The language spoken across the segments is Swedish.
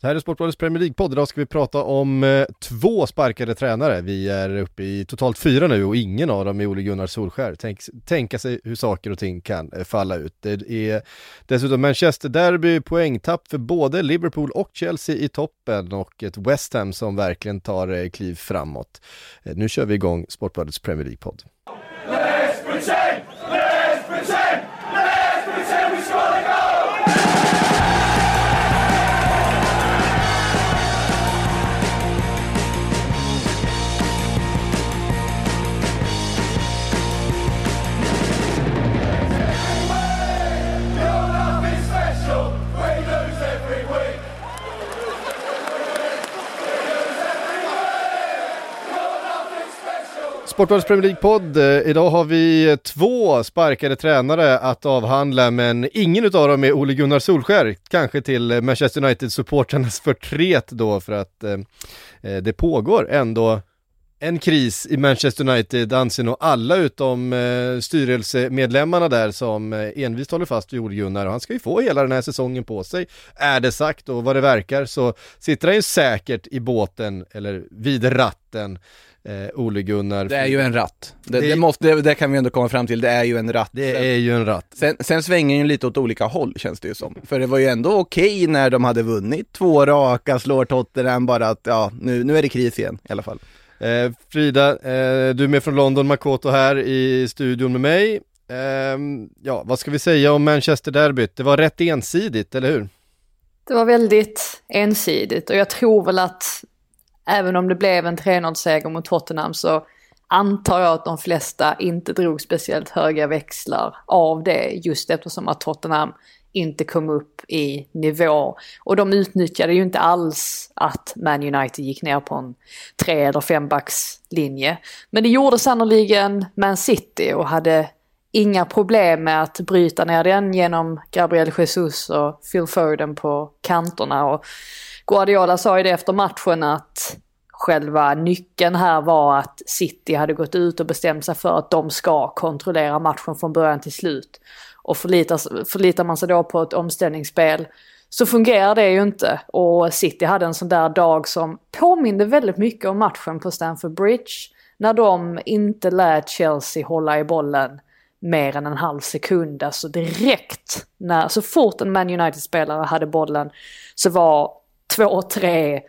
Det här är Sportbladets Premier League-podd. Idag ska vi prata om eh, två sparkade tränare. Vi är uppe i totalt fyra nu och ingen av dem är Ole Gunnar Solskär. Tänk, tänka sig hur saker och ting kan eh, falla ut. Det är dessutom Manchester Derby, poängtapp för både Liverpool och Chelsea i toppen och ett West Ham som verkligen tar eh, kliv framåt. Eh, nu kör vi igång Sportbladets Premier League-podd. Let's pretend! Sportbladets Premier League-podd. Eh, idag har vi eh, två sparkade tränare att avhandla, men ingen av dem är Ole Gunnar Solskär. Kanske till eh, Manchester United-supporternas förtret då, för att eh, eh, det pågår ändå en kris i Manchester United anser nog alla utom eh, styrelsemedlemmarna där som eh, envist håller fast vid Ole Gunnar och han ska ju få hela den här säsongen på sig, är det sagt och vad det verkar så sitter han ju säkert i båten eller vid ratten eh, Ole Gunnar. Det är ju en ratt. Det, Det- det, måste, det, det kan vi ändå komma fram till, det är ju en ratt. Det är ju en ratt. Sen, sen svänger den ju lite åt olika håll känns det ju som. För det var ju ändå okej när de hade vunnit två raka, slår Tottenham bara att ja, nu, nu är det kris igen i alla fall. Eh, Frida, eh, du är med från London, Makoto här i studion med mig. Ehm, ja, vad ska vi säga om Manchester Derbyt? Det var rätt ensidigt, eller hur? Det var väldigt ensidigt och jag tror väl att även om det blev en 3-0-seger mot Tottenham så antar jag att de flesta inte drog speciellt höga växlar av det just eftersom att Tottenham inte kom upp i nivå. Och de utnyttjade ju inte alls att Man United gick ner på en tre eller fembackslinje. Men det gjorde sannoliken Man City och hade inga problem med att bryta ner den genom Gabriel Jesus och Phil Foden på kanterna. Och Guardiola sa ju det efter matchen att själva nyckeln här var att City hade gått ut och bestämt sig för att de ska kontrollera matchen från början till slut. Och förlitar, förlitar man sig då på ett omställningsspel så fungerar det ju inte. Och City hade en sån där dag som påminde väldigt mycket om matchen på Stamford Bridge. När de inte lät Chelsea hålla i bollen mer än en halv sekund. Alltså direkt, när, så fort en Man United-spelare hade bollen så var två, tre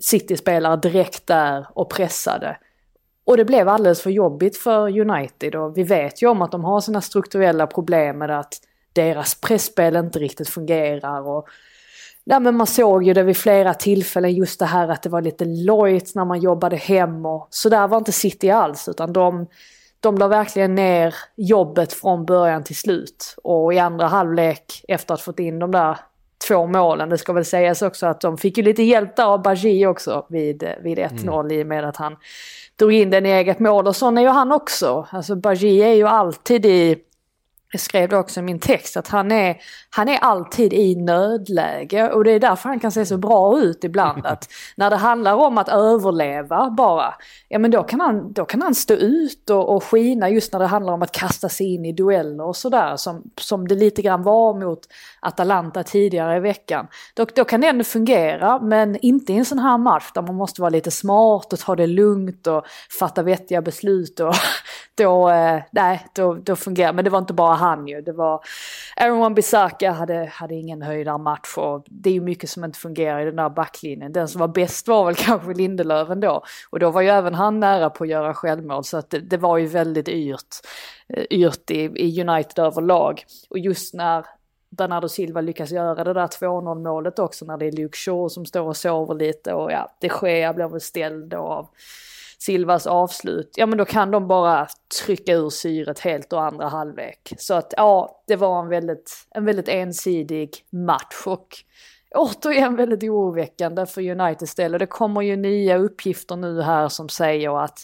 City-spelare direkt där och pressade. Och det blev alldeles för jobbigt för United och vi vet ju om att de har sina strukturella problem med att deras pressspel inte riktigt fungerar. Och Ja, men man såg ju det vid flera tillfällen just det här att det var lite lojt när man jobbade hem och så där var inte City alls utan de, de la verkligen ner jobbet från början till slut. Och i andra halvlek efter att fått in de där två målen, det ska väl sägas också att de fick ju lite hjälp där av Bajie också vid, vid 1-0 i och med att han drog in den i eget mål och sån är ju han också. Alltså Bajie är ju alltid i jag skrev det också i min text att han är, han är alltid i nödläge och det är därför han kan se så bra ut ibland. Att när det handlar om att överleva bara, ja men då kan han, då kan han stå ut och, och skina just när det handlar om att kasta sig in i dueller och sådär som, som det lite grann var mot Atalanta tidigare i veckan. Då, då kan det ändå fungera men inte i en sån här match där man måste vara lite smart och ta det lugnt och fatta vettiga beslut och då, eh, nej, då, då fungerar Men det var inte bara han ju. Det var Aaron Wan-Bissaka hade, hade ingen höjdarmatch och det är ju mycket som inte fungerar i den där backlinjen. Den som var bäst var väl kanske Lindelöf ändå. Och då var ju även han nära på att göra självmål så att det, det var ju väldigt yrt, eh, yrt i, i United överlag. Och just när Bernardo Silva lyckas göra det där 2-0 målet också när det är Luke Shaw som står och sover lite och ja, det sker blir väl ställd då av Silvas avslut, ja men då kan de bara trycka ur syret helt och andra halvlek. Så att ja, det var en väldigt, en väldigt ensidig match och återigen väldigt oroväckande för Uniteds del. Och det kommer ju nya uppgifter nu här som säger att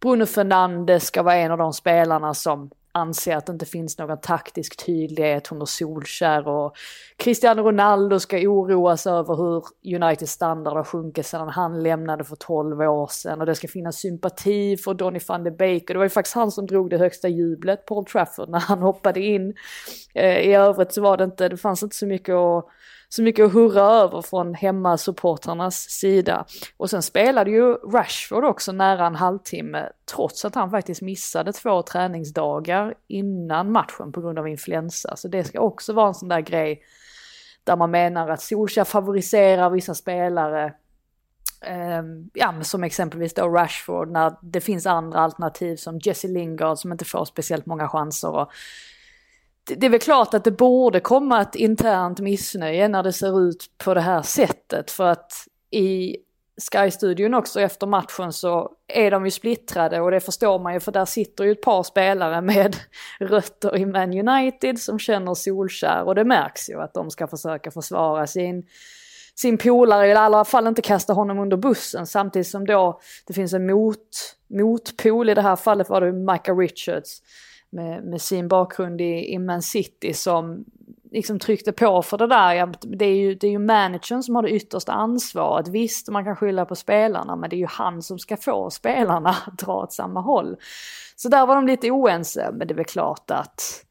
Bruno Fernandes ska vara en av de spelarna som anser att det inte finns någon taktisk tydlighet. Under Solskär och Cristiano Ronaldo ska oroas över hur Uniteds standard har sjunkit sedan han lämnade för 12 år sedan. Och det ska finnas sympati för Donny van de Beek. Och det var ju faktiskt han som drog det högsta jublet på Old Trafford när han hoppade in. Eh, I övrigt så var det inte, det fanns inte så mycket att så mycket att hurra över från hemmasupportrarnas sida. Och sen spelade ju Rashford också nära en halvtimme trots att han faktiskt missade två träningsdagar innan matchen på grund av influensa. Så det ska också vara en sån där grej där man menar att Solskjaer favoriserar vissa spelare ehm, ja, men som exempelvis då Rashford när det finns andra alternativ som Jesse Lingard som inte får speciellt många chanser. Och det, är väl klart att det borde komma ett internt missnöje när det ser ut på det här sättet för att i Sky-studion också efter matchen så är de ju splittrade och det förstår man ju för där sitter ju ett par spelare med rötter i Man United som känner Solskär och det märks ju att de ska försöka försvara sin sin polare, i alla fall inte kasta honom under bussen samtidigt som då det finns en mot, motpol, i det här fallet var det Micah Richards med, med sin bakgrund i, i Man City som liksom tryckte på för det där. Det, är ju, det är ju managern som har det yttersta ansvaret. Visst, man kan skylla på spelarna, men det är ju han som ska få spelarna att dra åt samma håll. Så där var de lite oense, men det är väl klart att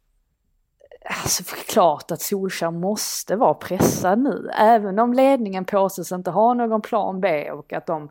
Alltså klart att Solskjaer måste vara pressad nu, även om ledningen påstås inte ha någon plan B och att de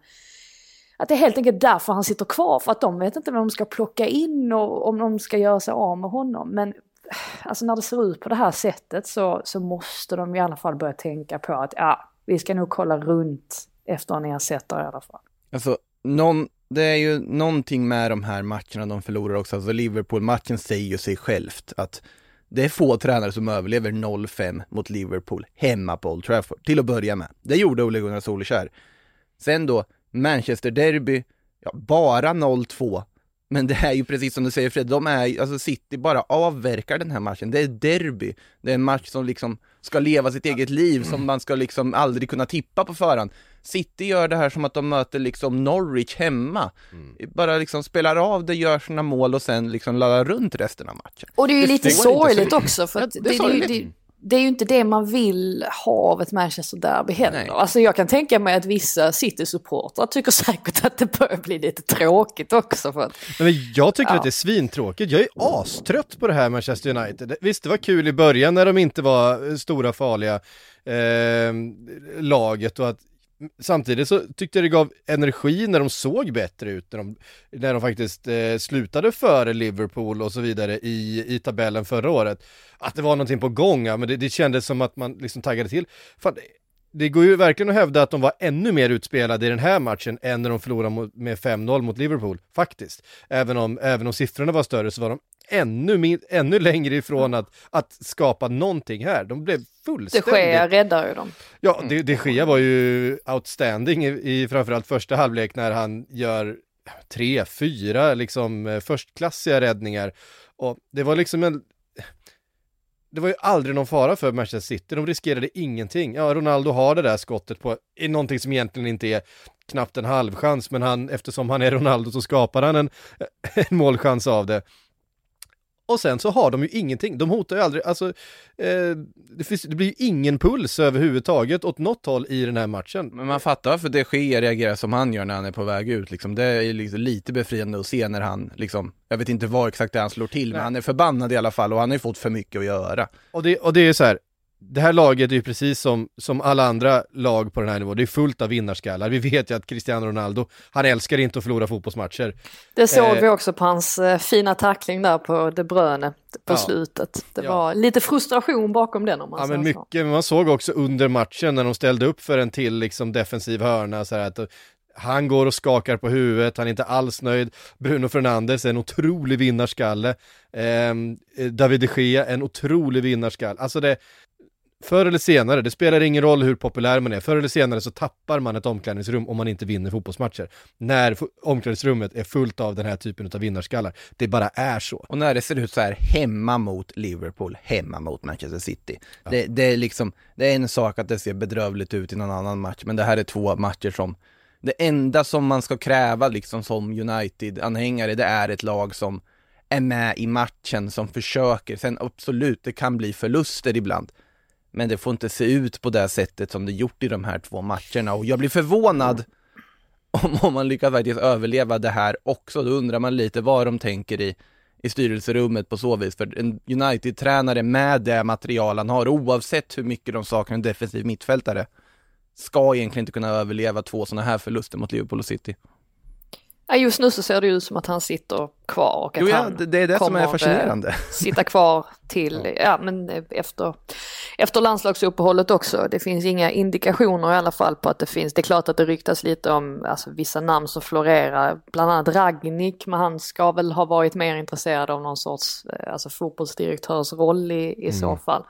att det är helt enkelt därför han sitter kvar, för att de vet inte vem de ska plocka in och om de ska göra sig av med honom. Men eh, alltså när det ser ut på det här sättet så, så måste de i alla fall börja tänka på att ja, vi ska nog kolla runt efter en ersättare i alla fall. Alltså, någon, det är ju någonting med de här matcherna de förlorar också, alltså Liverpool-matchen säger ju sig självt att det är få tränare som överlever 0-5 mot Liverpool hemma på Old Trafford, till att börja med. Det gjorde Ole Gunnar Solskjaer. Sen då, Manchester Derby, ja, bara 0-2. Men det är ju precis som du säger Fred, de är, alltså City bara avverkar den här matchen. Det är derby. Det är en match som liksom ska leva sitt eget liv, som man ska liksom aldrig kunna tippa på förhand. City gör det här som att de möter liksom Norwich hemma. Mm. Bara liksom spelar av det, gör sina mål och sen liksom laddar runt resten av matchen. Och det är ju lite sorgligt också för att det, det, det, det, är ju inte det man vill ha av ett Manchester Derby heller. Nej. Alltså jag kan tänka mig att vissa City-supportrar tycker säkert att det börjar bli lite tråkigt också. För att, Men jag tycker ja. att det är svintråkigt. Jag är astrött på det här Manchester United. Visst, det var kul i början när de inte var stora farliga eh, laget och att Samtidigt så tyckte jag det gav energi när de såg bättre ut, när de, när de faktiskt eh, slutade före Liverpool och så vidare i, i tabellen förra året. Att det var någonting på gång, ja, men det, det kändes som att man liksom taggade till. Fan, det går ju verkligen att hävda att de var ännu mer utspelade i den här matchen än när de förlorade med 5-0 mot Liverpool, faktiskt. Även om, även om siffrorna var större så var de ännu, ännu längre ifrån att, att skapa någonting här. De blev fullständigt... De Gea räddar ju dem. Ja, de, de Gea var ju outstanding i, i framförallt första halvlek när han gör tre, fyra liksom eh, förstklassiga räddningar. Och det var liksom en, det var ju aldrig någon fara för Manchester City, de riskerade ingenting. Ja, Ronaldo har det där skottet på i någonting som egentligen inte är knappt en halvchans, men han, eftersom han är Ronaldo så skapar han en, en målchans av det. Och sen så har de ju ingenting, de hotar ju aldrig, alltså eh, det, finns, det blir ju ingen puls överhuvudtaget åt något håll i den här matchen. Men man fattar varför det sker reagerar som han gör när han är på väg ut liksom. Det är liksom lite befriande att se när han liksom, jag vet inte vad exakt det han slår till, Nej. men han är förbannad i alla fall och han har ju fått för mycket att göra. Och det, och det är så här, det här laget är ju precis som, som alla andra lag på den här nivån, det är fullt av vinnarskallar. Vi vet ju att Cristiano Ronaldo, han älskar inte att förlora fotbollsmatcher. Det såg eh, vi också på hans eh, fina tackling där på De Bruyne på ja. slutet. Det ja. var lite frustration bakom den om man Ja men mycket, men man såg också under matchen när de ställde upp för en till liksom defensiv hörna så här att han går och skakar på huvudet, han är inte alls nöjd. Bruno Fernandes är en otrolig vinnarskalle. Eh, David de Gea, en otrolig vinnarskalle. Alltså det, Förr eller senare, det spelar ingen roll hur populär man är, förr eller senare så tappar man ett omklädningsrum om man inte vinner fotbollsmatcher. När omklädningsrummet är fullt av den här typen av vinnarskallar. Det bara är så. Och när det ser ut så här hemma mot Liverpool, hemma mot Manchester City. Ja. Det, det, är liksom, det är en sak att det ser bedrövligt ut i någon annan match, men det här är två matcher som det enda som man ska kräva liksom som United-anhängare, det är ett lag som är med i matchen, som försöker. Sen absolut, det kan bli förluster ibland. Men det får inte se ut på det sättet som det gjort i de här två matcherna och jag blir förvånad om, om man lyckas faktiskt överleva det här också. Då undrar man lite vad de tänker i, i styrelserummet på så vis. För en United-tränare med det material han har, oavsett hur mycket de saknar en defensiv mittfältare, ska egentligen inte kunna överleva två sådana här förluster mot Liverpool och City. Ja, just nu så ser det ut som att han sitter kvar och att Jo, ja, han det, är det som kommer, är eh, fascinerande. sitta kvar till, ja men eh, efter, efter landslagsuppehållet också. Det finns inga indikationer i alla fall på att det finns, det är klart att det ryktas lite om alltså, vissa namn som florerar, bland annat Ragnik, men han ska väl ha varit mer intresserad av någon sorts eh, alltså, fotbollsdirektörs roll i, i så fall.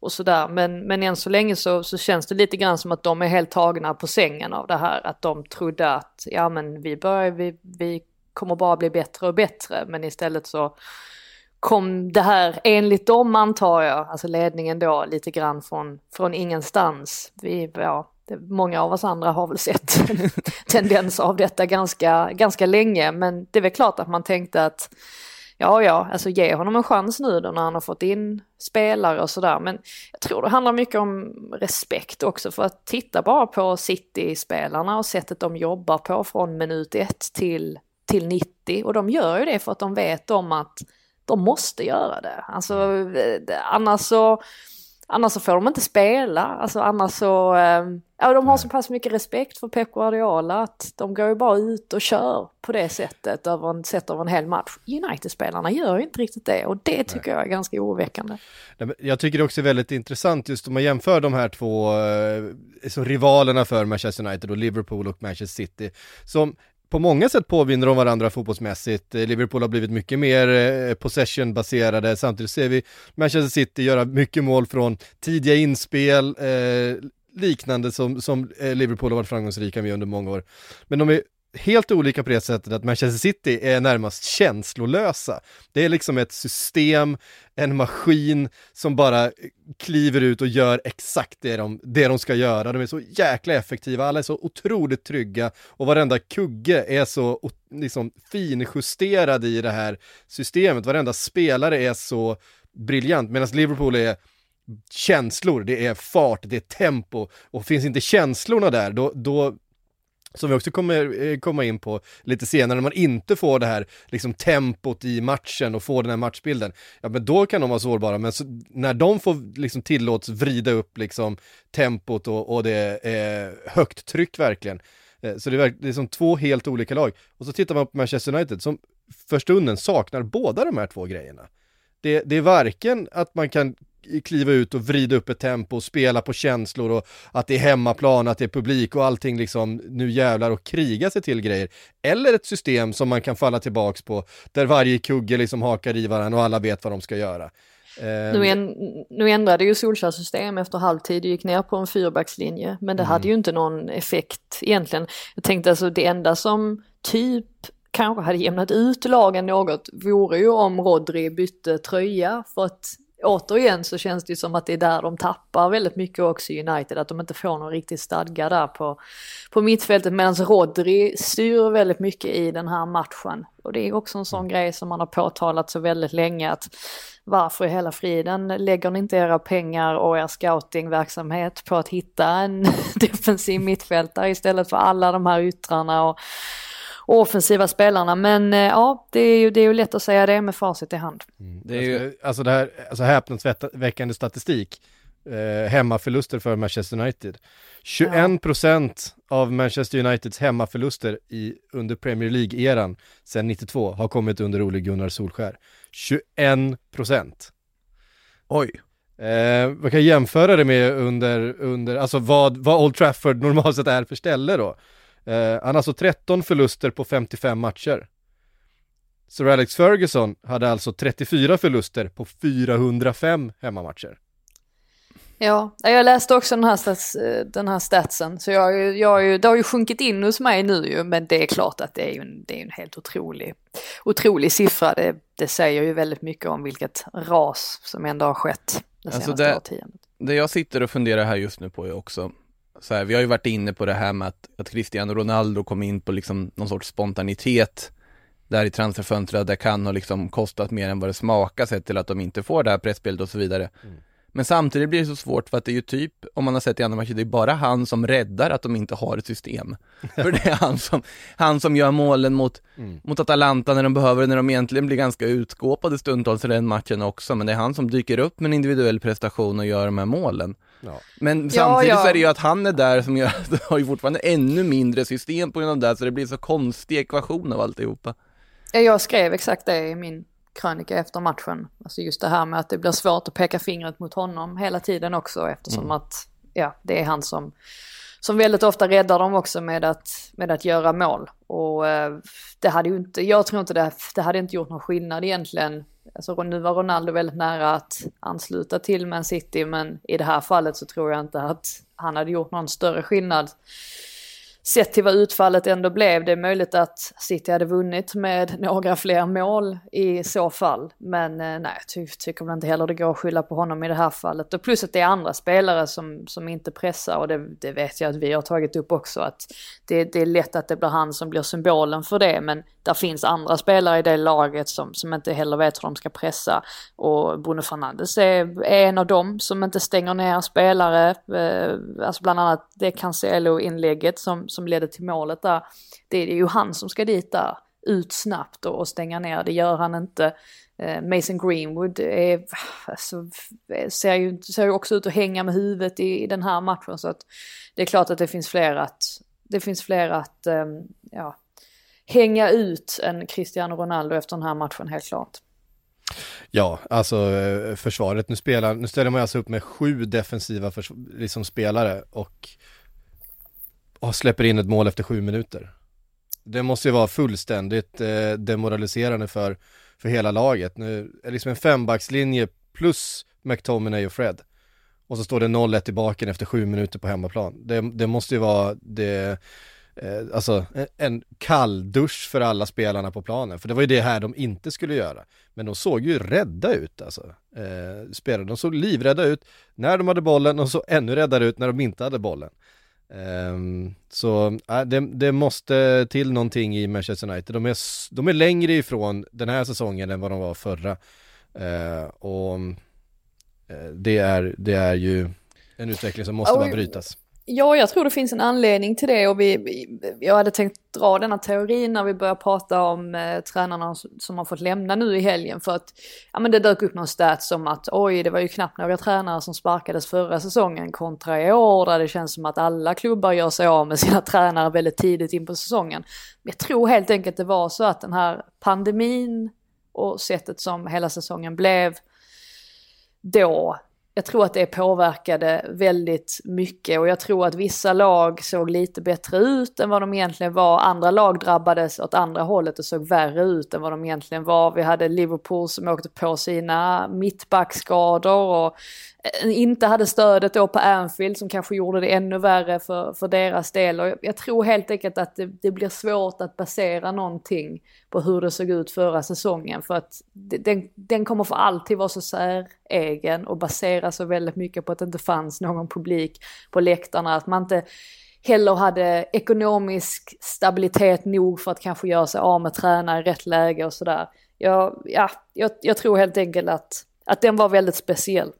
Och sådär, men, men än så länge så, så känns det lite grann som att de är helt tagna på sängen av det här, att de trodde att ja men vi börjar, vi, vi kommer bara bli bättre och bättre, men istället så kom det här, enligt dem antar jag, alltså ledningen då, lite grann från, från ingenstans. Vi, ja, det, många av oss andra har väl sett tendens av detta ganska, ganska länge, men det är väl klart att man tänkte att ja, ja, alltså ge honom en chans nu då när han har fått in spelare och sådär. Men jag tror det handlar mycket om respekt också för att titta bara på City-spelarna och sättet de jobbar på från minut ett till, till 90 och de gör ju det för att de vet om att de måste göra det. Alltså eh, annars så Annars så får de inte spela, alltså annars så, eh, ja de har så pass mycket respekt för Pep Guardiola att de går ju bara ut och kör på det sättet över en, sett över en hel match. United-spelarna gör ju inte riktigt det och det tycker jag är ganska oroväckande. Nej, Jag tycker det också är väldigt intressant just om man jämför de här två eh, så rivalerna för Manchester United och Liverpool och Manchester City som på många sätt påminner om varandra fotbollsmässigt. Eh, Liverpool har blivit mycket mer eh, possession-baserade, samtidigt ser vi Manchester City göra mycket mål från tidiga inspel, eh, liknande som, som eh, Liverpool har varit framgångsrika med under många år. Men de är helt olika på det sättet att Manchester City är närmast känslolösa. Det är liksom ett system, en maskin som bara kliver ut och gör exakt det de, det de ska göra. De är så jäkla effektiva, alla är så otroligt trygga och varenda kugge är så liksom finjusterad i det här systemet. Varenda spelare är så briljant, medan Liverpool är känslor, det är fart, det är tempo och finns inte känslorna där, då, då som vi också kommer eh, komma in på lite senare, när man inte får det här liksom tempot i matchen och får den här matchbilden, ja men då kan de vara sårbara, men så, när de får liksom tillåts vrida upp liksom tempot och, och det är högt tryck verkligen, eh, så det är liksom det är som två helt olika lag. Och så tittar man på Manchester United som för stunden saknar båda de här två grejerna. Det, det är varken att man kan kliva ut och vrida upp ett tempo och spela på känslor och att det är hemmaplan, att det är publik och allting liksom nu jävlar och kriga sig till grejer. Eller ett system som man kan falla tillbaks på där varje kugge liksom hakar i varandra och alla vet vad de ska göra. Ehm, Nu, en, nu ändrade ju Solskjaer system efter halvtid och gick ner på en fyrbackslinje. Men det hade ju inte någon effekt egentligen. Jag tänkte alltså det enda som typ kanske hade jämnat ut lagen något vore ju om Rodri bytte tröja. För att återigen så känns det ju som att det är där de tappar väldigt mycket också i United. Att de inte får någon riktig stadga där på, på mittfältet. Medan Rodri styr väldigt mycket i den här matchen. Och det är också en sån grej som man har påtalat så väldigt länge att varför i hela friden lägger ni inte era pengar och er scoutingverksamhet på att hitta en defensiv mittfältare istället för alla de här yttrarna och, och offensiva spelarna. Men eh, ja, det är, ju, det är ju lätt att säga det med facit i hand. Det är ju, Alltså det här, alltså häpnadsväckande statistik, eh, hemmaförluster för Manchester United. 21% av Manchester Uniteds hemmaförluster i, under Premier League-eran sedan 92 har kommit under Ole Gunnar Solskär. 21%. oj. Eh, man kan jämföra det med under, under alltså vad, vad Old Trafford normalt sett är för ställe då. Eh, han har alltså 13 förluster på 55 matcher. Sir Alex Ferguson hade alltså 34 förluster på 405 hemmamatcher. Ja, jag läste också den här, stats, eh, den här statsen så jag, har ju- jag, har ju- det har ju sjunkit in hos mig nu ju men det är klart att det är ju en, det är en helt otrolig, otrolig siffra. Det, det säger ju väldigt mycket om vilket ras som ändå har skett det Alltså senaste det- årtiondet. Det jag sitter och funderar här just nu på är också så här, vi har ju varit inne på det här med att, att Cristiano Ronaldo kom in på liksom någon sorts spontanitet där i transferfönstret, det kan ha liksom kostat mer än vad det smakar sett till att de inte får det här pressspelet och så vidare. Men samtidigt blir det så svårt för att det är ju typ, om man har sett i andra matcher, det är bara han som räddar att de inte har ett system. för det är han som, han som gör målen mot, Mm. mot Atalanta när de behöver det, när de egentligen blir ganska utskåpade stundtals i den matchen också, men det är han som dyker upp med en individuell prestation och gör de här målen. Ja. Men Ja, samtidigt ja. så är det ju att han är där som gör att har ju fortfarande ännu mindre system på grund av det, så det blir så konstig ekvation av alltihopa. Ja, jag skrev exakt det i min krönika efter matchen. Alltså just det här med att det blir svårt att peka fingret mot honom hela tiden också eftersom att ja, det är han som, som väldigt ofta räddar dem också med att, med att göra mål. Och eh, det hade ju inte, jag tror inte det, det hade inte gjort någon skillnad egentligen. Alltså nu var Ronaldo väldigt nära att ansluta till Man City men i det här fallet så tror jag inte att han hade gjort någon större skillnad sett till vad utfallet ändå blev, det är möjligt att City hade vunnit med några fler mål i så fall. Men eh, nej, jag ty tycker väl inte heller det går att skylla på honom i det här fallet. Och plus att det är andra spelare som, som inte pressar och det, det vet jag att vi har tagit upp också. Att det, det är lätt att det blir han som blir symbolen för det, men där finns andra spelare i det laget som, som inte heller vet hur de ska pressa. Och Bruno Fernandes är, är en av dem som inte stänger ner spelare. Eh, alltså bland annat det Cancelo-inlägget som, som ledde till målet där. Det är ju han som ska dit där, ut snabbt och, och stänga ner. Det gör han inte. Eh, Mason Greenwood är, alltså, ser, ju, ser ju också ut att hänga med huvudet i, i den här matchen. Så att det är klart att det finns fler att, det finns fler att eh, ja, hänga ut än Cristiano Ronaldo efter den här matchen helt klart. Ja, alltså eh, försvaret, nu spelar, nu ställer man alltså upp med sju defensiva liksom spelare och, och släpper in ett mål efter sju minuter. Det måste ju vara fullständigt eh, demoraliserande för, för hela laget. Nu är det liksom en fembackslinje plus McTominay och Fred. Och så står det 0-1 tillbaka efter sju minuter på hemmaplan. Det, det måste ju vara det, eh, alltså en, en kall dusch för alla spelarna på planen. För det var ju det här de inte skulle göra. Men de såg ju rädda ut alltså. Eh, spelarna, de såg livrädda ut när de hade bollen och så ännu räddare ut när de inte hade bollen. Ehm, så äh, det, det måste till någonting i Manchester United. De är, de är längre ifrån den här säsongen än vad de var förra. Eh, och eh, det, är, det är ju en utveckling som måste bara brytas. Ja, jag tror det finns en anledning till det och vi, vi, jag hade tänkt dra denna teorin när vi började prata om eh, tränarna som, som har fått lämna nu i helgen för att ja, men det dök upp någon stat som att oj, det var ju knappt några tränare som sparkades förra säsongen kontra i år där det känns som att alla klubbar gör sig av med sina tränare väldigt tidigt in på säsongen. Men jag tror helt enkelt det var så att den här pandemin och sättet som hela säsongen blev då jag tror att det påverkade väldigt mycket och jag tror att vissa lag såg lite bättre ut än vad de egentligen var. Andra lag drabbades åt andra hållet och såg värre ut än vad de egentligen var. Vi hade Liverpool som åkte på sina mittbackskador och inte hade stödet då på Anfield som kanske gjorde det ännu värre för, för deras del. Och jag, jag tror helt enkelt att det, det blir svårt att basera någonting på hur det såg ut förra säsongen för att den, den kommer för alltid vara så säregen och basera så väldigt mycket på att det inte fanns någon publik på läktarna, att man inte heller hade ekonomisk stabilitet nog för att kanske göra sig av med tränare i rätt läge och sådär. Jag, ja, jag, jag tror helt enkelt att, att den var väldigt speciell.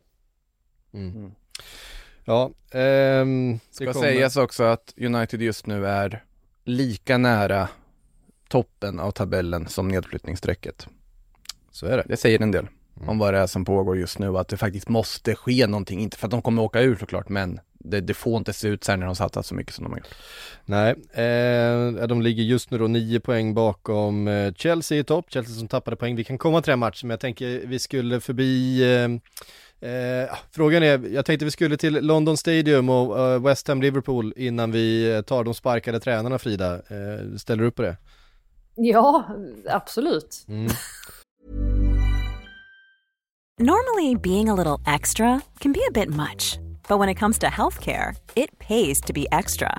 Ja, ehm, Ska det kommer- sägas också att United just nu är lika nära toppen av tabellen som nedflyttningsstrecket. Så är det. Det säger en del om vad det är som pågår just nu, att det faktiskt måste ske någonting, inte för att de kommer åka ur såklart, men det, det får inte se ut så här när de satsat så mycket som de har gjort. Nej, eh, de ligger just nu då nio poäng bakom eh, Chelsea i topp, Chelsea som tappade poäng. Vi kan komma till den matchen, men jag tänker vi skulle förbi eh, eh, frågan är, jag tänkte vi skulle till London Stadium och eh, West Ham Liverpool innan vi eh, tar de sparkade tränarna Frida. Eh, ställer du upp på det? Ja, absolut. Mm. Normally, being a little extra can be a bit much, but when it comes to healthcare, it pays to be extra.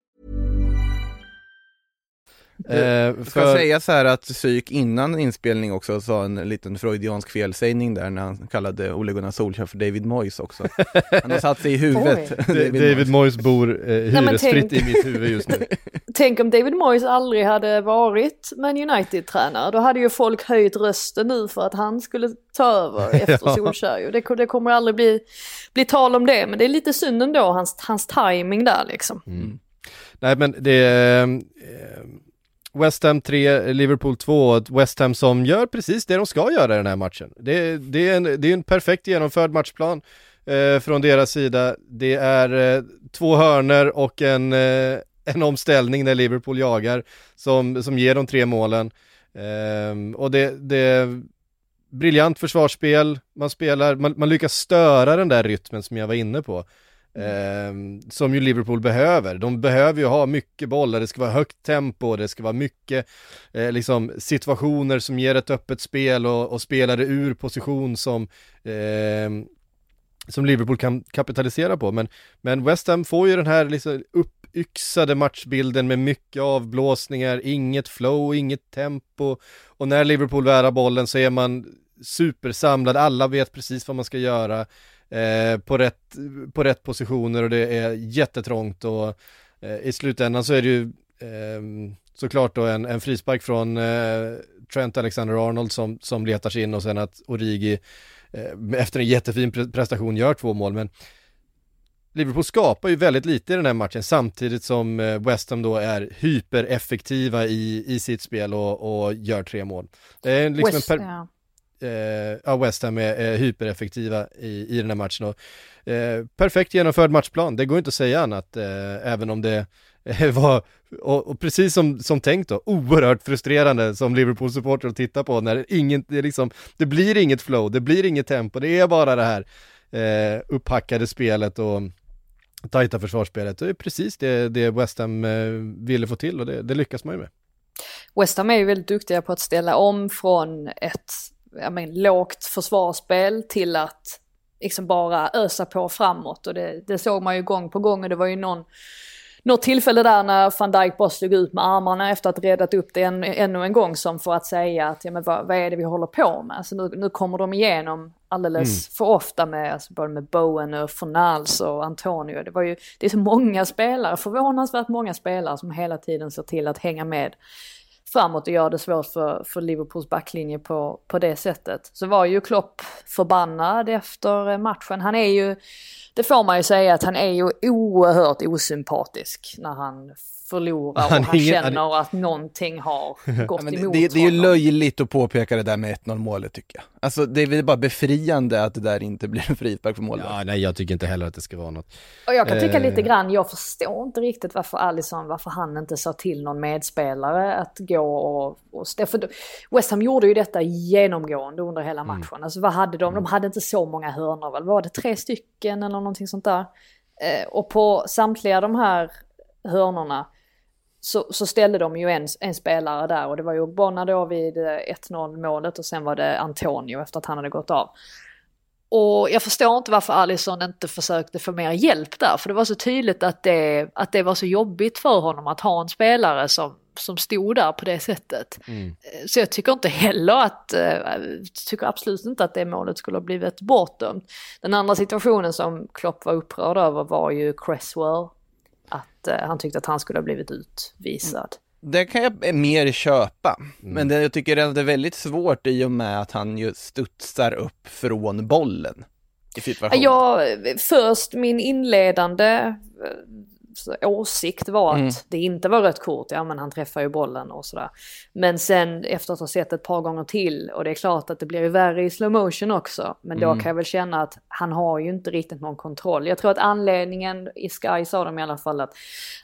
Eh, Ska jag säga så här att Psyk innan inspelning också sa en liten freudiansk felsägning där när han kallade Ole Gunnar Solskjaer för David Moyes också. Han har satt sig i huvudet. David, David Moyes bor eh, hyresfritt tänk- i mitt huvud just nu. Tänk om David Moyes aldrig hade varit Man United-tränare. Då hade ju folk höjt rösten nu för att han skulle ta över efter Ja. Solskjaer. Det, det kommer aldrig bli, bli tal om det. Men det är lite synd ändå, hans, hans timing där liksom. Nej men det eh, West Ham 3, Liverpool 2, ett West Ham som gör precis det de ska göra i den här matchen. Det, det, är, en, det är en perfekt genomförd matchplan eh, från deras sida. Det är eh, två hörner och en, eh, en omställning när Liverpool jagar som, som ger de tre målen. Eh, och det, det är briljant försvarsspel, man spelar, man, man lyckas störa den där rytmen som jag var inne på. Eh, som ju Liverpool behöver. De behöver ju ha mycket bollar, det ska vara högt tempo, det ska vara mycket eh, liksom situationer som ger ett öppet spel och, och spelare ur position som eh, som Liverpool kan kapitalisera på. Men, men West Ham får ju den här liksom uppyxade matchbilden med mycket avblåsningar, inget flow, inget tempo. Och när Liverpool värar bollen så är man supersamlad, alla vet precis vad man ska göra eh, på, rätt, på rätt positioner och det är jättetrångt och eh, i slutändan så är det ju eh, såklart då en, en frispark från eh, Trent Alexander-Arnold som, som letar sig in och sen att Origi eh, efter en jättefin pre- prestation gör två mål men Liverpool skapar ju väldigt lite i den här matchen samtidigt som West Ham då är hypereffektiva i, i sitt spel och, och gör tre mål. Det är liksom West, en per, ja eh, West Ham är, är hypereffektiva i, i den här matchen. Och, eh, perfekt genomförd matchplan, det går inte att säga annat, eh, även om det var, och, och precis som, som tänkt då, oerhört frustrerande som Liverpool-supporter att titta på när ingen, det, liksom, det blir inget flow, det blir inget tempo, det är bara det här eh, upphackade spelet och tajta försvarsspelet. Det är precis det, det West Ham eh, ville få till och det, det lyckas man ju med. West Ham är ju väldigt duktiga på att ställa om från ett men, lågt försvarsspel till att liksom bara ösa på framåt och det, det såg man ju gång på gång och det var ju någon något tillfälle där när van Dijk bara slog ut med armarna efter att räddat upp det en, ännu en gång som för att säga att ja, men vad, vad är det vi håller på med? Alltså nu, nu kommer de igenom alldeles för ofta med, alltså både med Bowen och Fornals och Antonio. Det, var ju, det är så många spelare, förvånansvärt många spelare som hela tiden ser till att hänga med framåt och göra det svårt för, för Liverpools backlinje på, på det sättet. Så var ju Klopp förbannad efter eh, matchen. Han är ju, det får man ju säga att han är ju oerhört osympatisk när han förlorar Han och han ingen- känner att någonting har gått Ja, emot det, det är ju löjligt att påpeka det där med 1-0 målet tycker jag. Alltså det är väl bara befriande att det där inte blir en frispark för målvakt. Ja, nej jag tycker inte heller att det ska vara något. Och jag kan tycka Eh. lite grann, jag förstår inte riktigt varför Alisson, varför han inte sa till någon medspelare att gå och... och för West Ham gjorde ju detta genomgående under hela matchen. Alltså vad hade de? De hade inte så många hörnor väl? Var det tre stycken eller någonting sånt där? Eh, och på samtliga de här hörnorna så, så ställde de ju en, en spelare där och det var ju Ogbonna då vid eh, 1-0 målet och sen var det Antonio efter att han hade gått av. Och jag förstår inte varför Alisson inte försökte få mer hjälp där, för det var så tydligt att det, att det var så jobbigt för honom att ha en spelare som, som stod där på det sättet. Mm. Så jag tycker inte heller att, eh, tycker absolut inte att det målet skulle ha blivit bortdömt. Den andra situationen som Klopp var upprörd över var ju Cresswell. Att eh, han tyckte att han skulle ha blivit utvisad. Det kan jag mer köpa, men det, jag tycker att det är väldigt svårt i och med att han ju studsar upp från bollen i situationen. Jag, först min inledande eh, åsikt var att Mm. det inte var rött kort, ja men han träffar ju bollen och sådär. Men sen efter att ha sett ett par gånger till, och det är klart att det blir ju värre i slow motion också, men då Mm. kan jag väl känna att han har ju inte riktigt någon kontroll. Jag tror att anledningen, i Sky sa de i alla fall att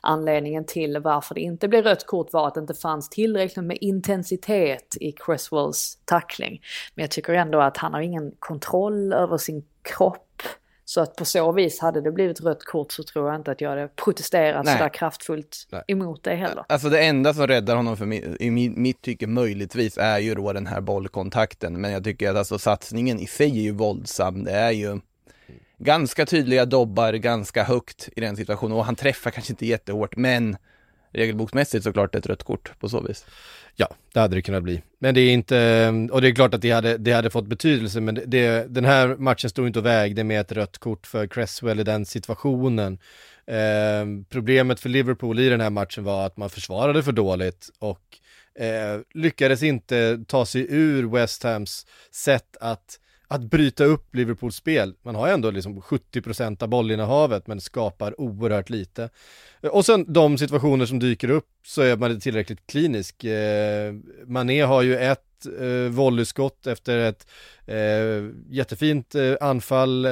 anledningen till varför det inte blev rött kort var att det inte fanns tillräckligt med intensitet i Cresswells tackling. Men jag tycker ändå att han har ingen kontroll över sin kropp. Så att på så vis hade det blivit rött kort så tror jag inte att jag hade protesterat Nej. sådär kraftfullt Nej. emot det heller. Alltså det enda som räddar honom för mi- i mi- mitt tycke möjligtvis är ju då den här bollkontakten. Men jag tycker att alltså satsningen i sig är ju våldsam. Det är ju ganska tydliga dobbar, ganska högt i den situationen. Och han träffar kanske inte jättehårt, men regelboksmässigt såklart ett rött kort på så vis. Ja, det hade det kunnat bli. Men det är inte, och det är klart att det hade, det hade fått betydelse, men det, den här matchen stod inte och vägde med ett rött kort för Cresswell i den situationen. Eh, problemet för Liverpool i den här matchen var att man försvarade för dåligt och eh, lyckades inte ta sig ur West Hams sätt att att bryta upp Liverpools spel. Man har ändå liksom 70% av bollinnehavet men skapar oerhört lite. Eh, och sen de situationer som dyker upp så är man tillräckligt klinisk. Eh, Mané har ju ett eh, volleyskott efter ett eh, jättefint eh, anfall, eh,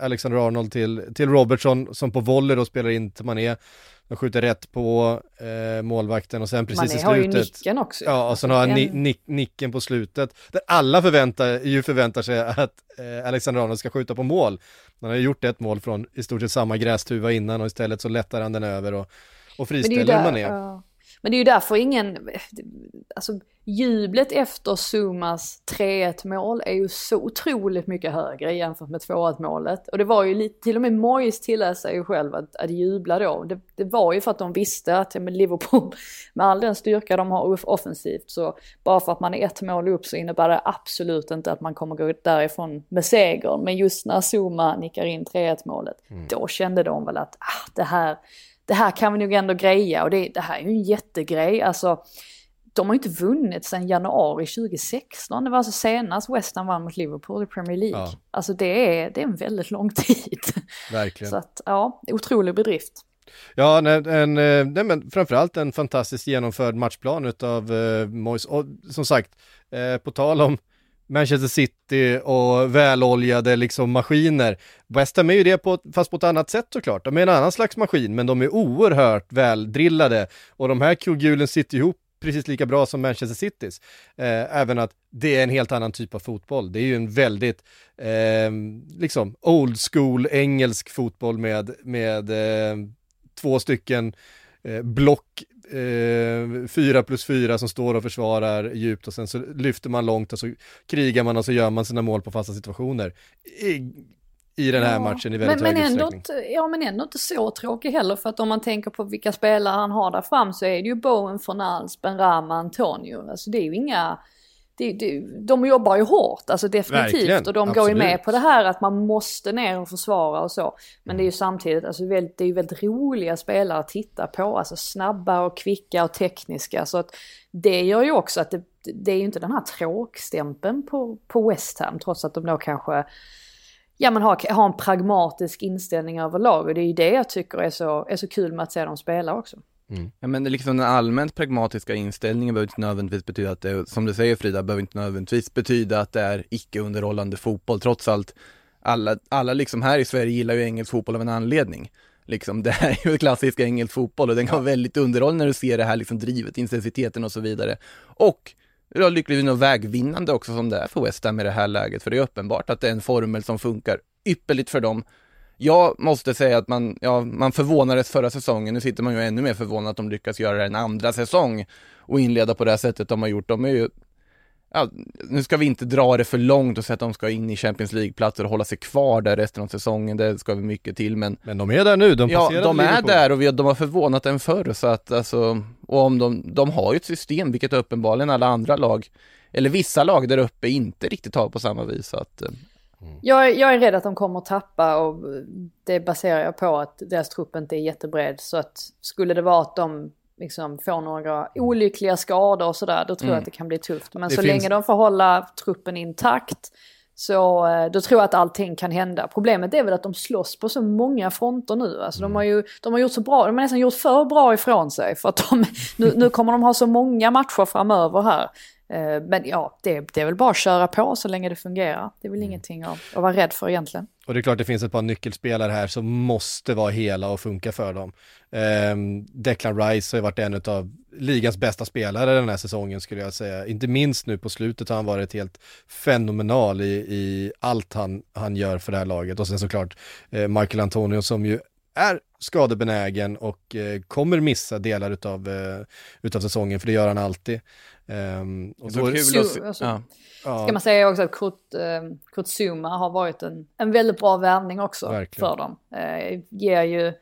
Alexander Arnold till, till Robertson som på volley då spelar in till Mané. De skjuter rätt på eh, målvakten och sen precis Mané i slutet. har ju nicken också. Ja, och sen har han ni, nick, nicken på slutet. Där alla förväntar, ju förväntar sig att eh, Alexander Arnold ska skjuta på mål. Han har ju gjort ett mål från i stort sett samma grästuva innan och istället så lättar han den över och, och friställer Mané. Ja. Men det är ju därför ingen, alltså jublet efter Sumas 3-1 mål är ju så otroligt mycket högre jämfört med 2-1 målet. Och det var ju lite, till och med Moyes tillät sig ju själv att, att jubla då. Det, det, var ju för att de visste att med Liverpool, med all den styrka de har offensivt, så bara för att man är ett mål upp så innebär det absolut inte att man kommer gå därifrån med segern. Men just när Zuma nickar in 3-1 målet, mm. då kände de väl att ah, det här det här kan vi nog ändå greja och det, det här är ju en jättegrej. Alltså, de har ju inte vunnit sedan januari 2016. Det var alltså senast West Ham vann mot Liverpool i Premier League. Ja. Alltså det är, det är en väldigt lång tid. Verkligen. Så att, ja, otrolig bedrift. Ja, nej, en, eh, nej, men framförallt en fantastiskt genomförd matchplan utav uh, Moise. Och som sagt, eh, på tal om Manchester City och väloljade liksom maskiner. West Ham är ju det på, fast på ett annat sätt såklart. De är en annan slags maskin, men de är oerhört väldrillade och de här kugghjulen sitter ihop precis lika bra som Manchester Citys. Eh, även att det är en helt annan typ av fotboll. Det är ju en väldigt, eh, liksom, old school engelsk fotboll med, med eh, två stycken eh, block eh, fyra plus fyra som står och försvarar djupt och sen så lyfter man långt och så krigar man och så gör man sina mål på fasta situationer. I, i den här ja, matchen i väldigt men, hög men ändå, Ja men ändå inte så tråkig heller för att om man tänker på vilka spelare han har där fram så är det ju Bowen, Fornals, Benrama, Antonio. Alltså det är ju inga det, det, de jobbar ju hårt, alltså definitivt. Verkligen, och de absolut. går ju med på det här att man måste ner och försvara och så. Men det är ju samtidigt, alltså väldigt, det är ju väldigt roliga spelare att titta på. Alltså snabba och kvicka och tekniska. Så att det gör ju också att det, det är ju inte den här tråkstämpeln på, på West Ham. Trots att de då kanske ja, men har, har en pragmatisk inställning överlag. Och det är ju det jag tycker är så, är så kul med att se dem spela också. Mm. Ja men det liksom den allmänt pragmatiska inställningen behöver inte nödvändigtvis betyda att det, som du säger Frida, behöver inte nödvändigtvis betyda att det är icke-underhållande fotboll. Trots allt, alla, alla liksom här i Sverige gillar ju engelsk fotboll av en anledning. Liksom, det här är ju klassisk engelsk fotboll och den kan vara väldigt underhållande när du ser det här liksom drivet, intensiteten och så vidare. Och Ja, lyckligtvis nog vägvinnande också som det är för West Ham i det här läget, för det är uppenbart att det är en formel som funkar ypperligt för dem jag måste säga att man, ja, man förvånades förra säsongen, nu sitter man ju ännu mer förvånad att de lyckas göra en andra säsong och inleda på det här sättet de har gjort. De är ju, ja, nu ska vi inte dra det för långt och säga att de ska in i Champions League-platser och hålla sig kvar där resten av säsongen, det ska vi mycket till men Men de är där nu, de Ja, de är där och vi, de har förvånat en förr så att alltså, och om de, de har ju ett system, vilket uppenbarligen alla andra lag, eller vissa lag där uppe inte riktigt har på samma vis så att Mm. Jag, jag, är rädd att de kommer att tappa och det baserar jag på att deras trupp inte är jättebred. Så att skulle det vara att de liksom får några olyckliga skador och sådär, då tror mm. jag att det kan bli tufft. Men det så finns... länge de får hålla truppen intakt så eh, då tror jag att allting kan hända. Problemet är väl att de slåss på så många fronter nu. Alltså mm. de har ju de har gjort så bra, de har nästan gjort för bra ifrån sig. För att de, nu, nu kommer de ha så många matcher framöver här. Eh, men ja, det, det, är väl bara att köra på så länge det fungerar. Det är väl mm. ingenting att, att vara rädd för egentligen. Och det är klart det finns ett par nyckelspelare här som måste vara hela och funka för dem. Eh, Declan Rice har varit en av ligans bästa spelare den här säsongen skulle jag säga. Inte minst nu på slutet har han varit helt fenomenal i, i allt han, han gör för det här laget. Och sen såklart eh, Michael Antonio som ju är skadebenägen och eh, kommer missa delar utav, eh, utav säsongen, för det gör han alltid. Um, och så kul att. Alltså, ja. Ska man säga också att Kurt, eh, Kurt Zuma har varit en, en väldigt bra värvning också Verkligen. för dem. Eh, ger ju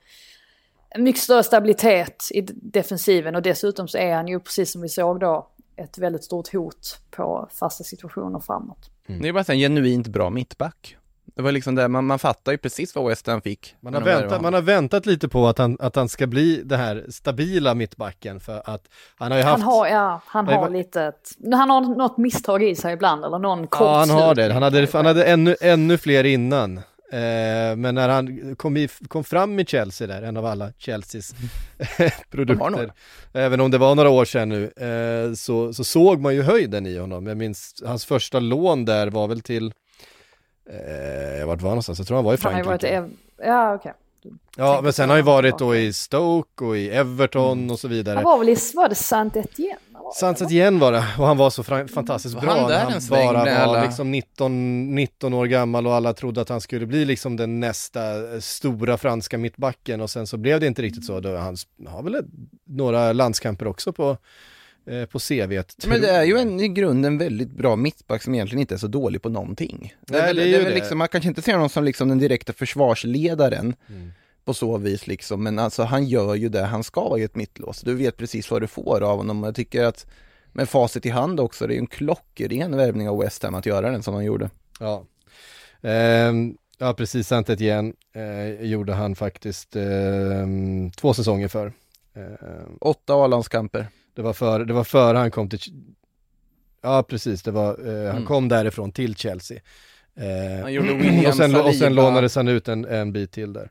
mycket större stabilitet i defensiven och dessutom så är han ju precis som vi såg då ett väldigt stort hot på fasta situationer framåt. Mm. Det är bara en genuint bra mittback. Det var liksom det, man, man fattar ju precis vad West Ham fick. Man har, väntat, man har väntat lite på att han, att han ska bli det här stabila mittbacken för att han har ju haft... Han har, ja, han har var... lite, han har något misstag i sig ibland eller någon kort Ja, han har det. Han hade, han hade ännu, ännu fler innan. Eh, men när han kom, i, kom fram i Chelsea där, en av alla Chelseas produkter, även om det var några år sedan nu, eh, så, så såg man ju höjden i honom. Jag minns hans första lån där var väl till Eh, vart var han någonstans? Jag tror han var i Frankrike. Han har varit i, ja okej. Okay. Ja, men sen har han ju varit då i Stoke och i Everton mm. och så vidare. Han var väl i, var det saint Etienne? saint Etienne var det, och han var så fantastiskt var bra. Han, där han bara var alla... liksom 19, 19 år gammal och alla trodde att han skulle bli liksom den nästa stora franska mittbacken och sen så blev det inte riktigt så. Han har väl några landskamper också på Eh, på CV. Men det är ju en, i grunden väldigt bra mittback som egentligen inte är så dålig på någonting. Nej, det det är, det är väl Liksom, man kanske inte ser honom som liksom den direkta försvarsledaren mm. på så vis liksom, men alltså han gör ju det han ska i ett mittlås. Du vet precis vad du får av honom. Jag tycker att med facit i hand också, det är en klockren värvning av West Ham att göra den som han gjorde. Ja. Um... Ja precis, saint igen eh, gjorde han faktiskt eh, två säsonger för. Eh, Åtta A-landskamper. Det var före, det var före han kom till, ja precis, det var, eh, han mm. kom därifrån till Chelsea. Eh, han gjorde William och, sen, Saliba. och sen lånades han ut en, en bit till där.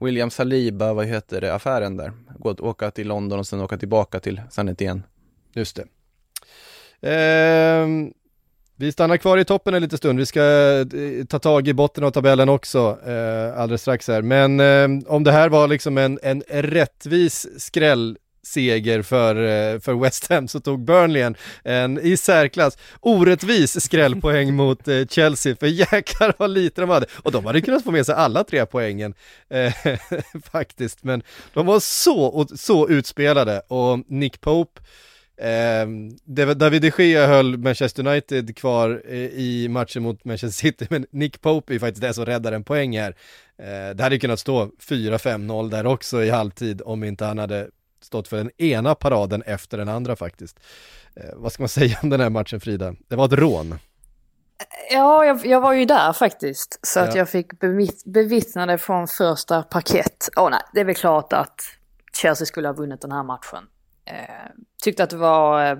William Saliba, vad heter det, affären där? Gå, åka till London och sen åka tillbaka till Sanet igen. Just det. Eh, vi stannar kvar i toppen en liten stund, vi ska eh, ta tag i botten av tabellen också eh, alldeles strax här. Men eh, om det här var liksom en, en rättvis skräll seger för, eh, för West Ham så tog Burnley en, en i särklass orättvis skrällpoäng mot eh, Chelsea, för jäklar vad lite de hade. Och de hade kunnat få med sig alla tre poängen eh, faktiskt, men de var så, så utspelade och Nick Pope Eh, David de Gea höll Manchester United kvar eh, i matchen mot Manchester City, men Nick Pope är faktiskt det som räddar en poäng här. Eh, det hade kunnat stå 4-5-0 där också i halvtid om inte han hade stått för den ena paraden efter den andra faktiskt. Eh, vad ska man säga om den här matchen Frida? Det var ett rån. Ja, jag, jag var ju där faktiskt. Så ja. att jag fick bevittna det från första parkett. Åh oh, nej, det är väl klart att Chelsea skulle ha vunnit den här matchen. Eh, tyckte att det var... Eh,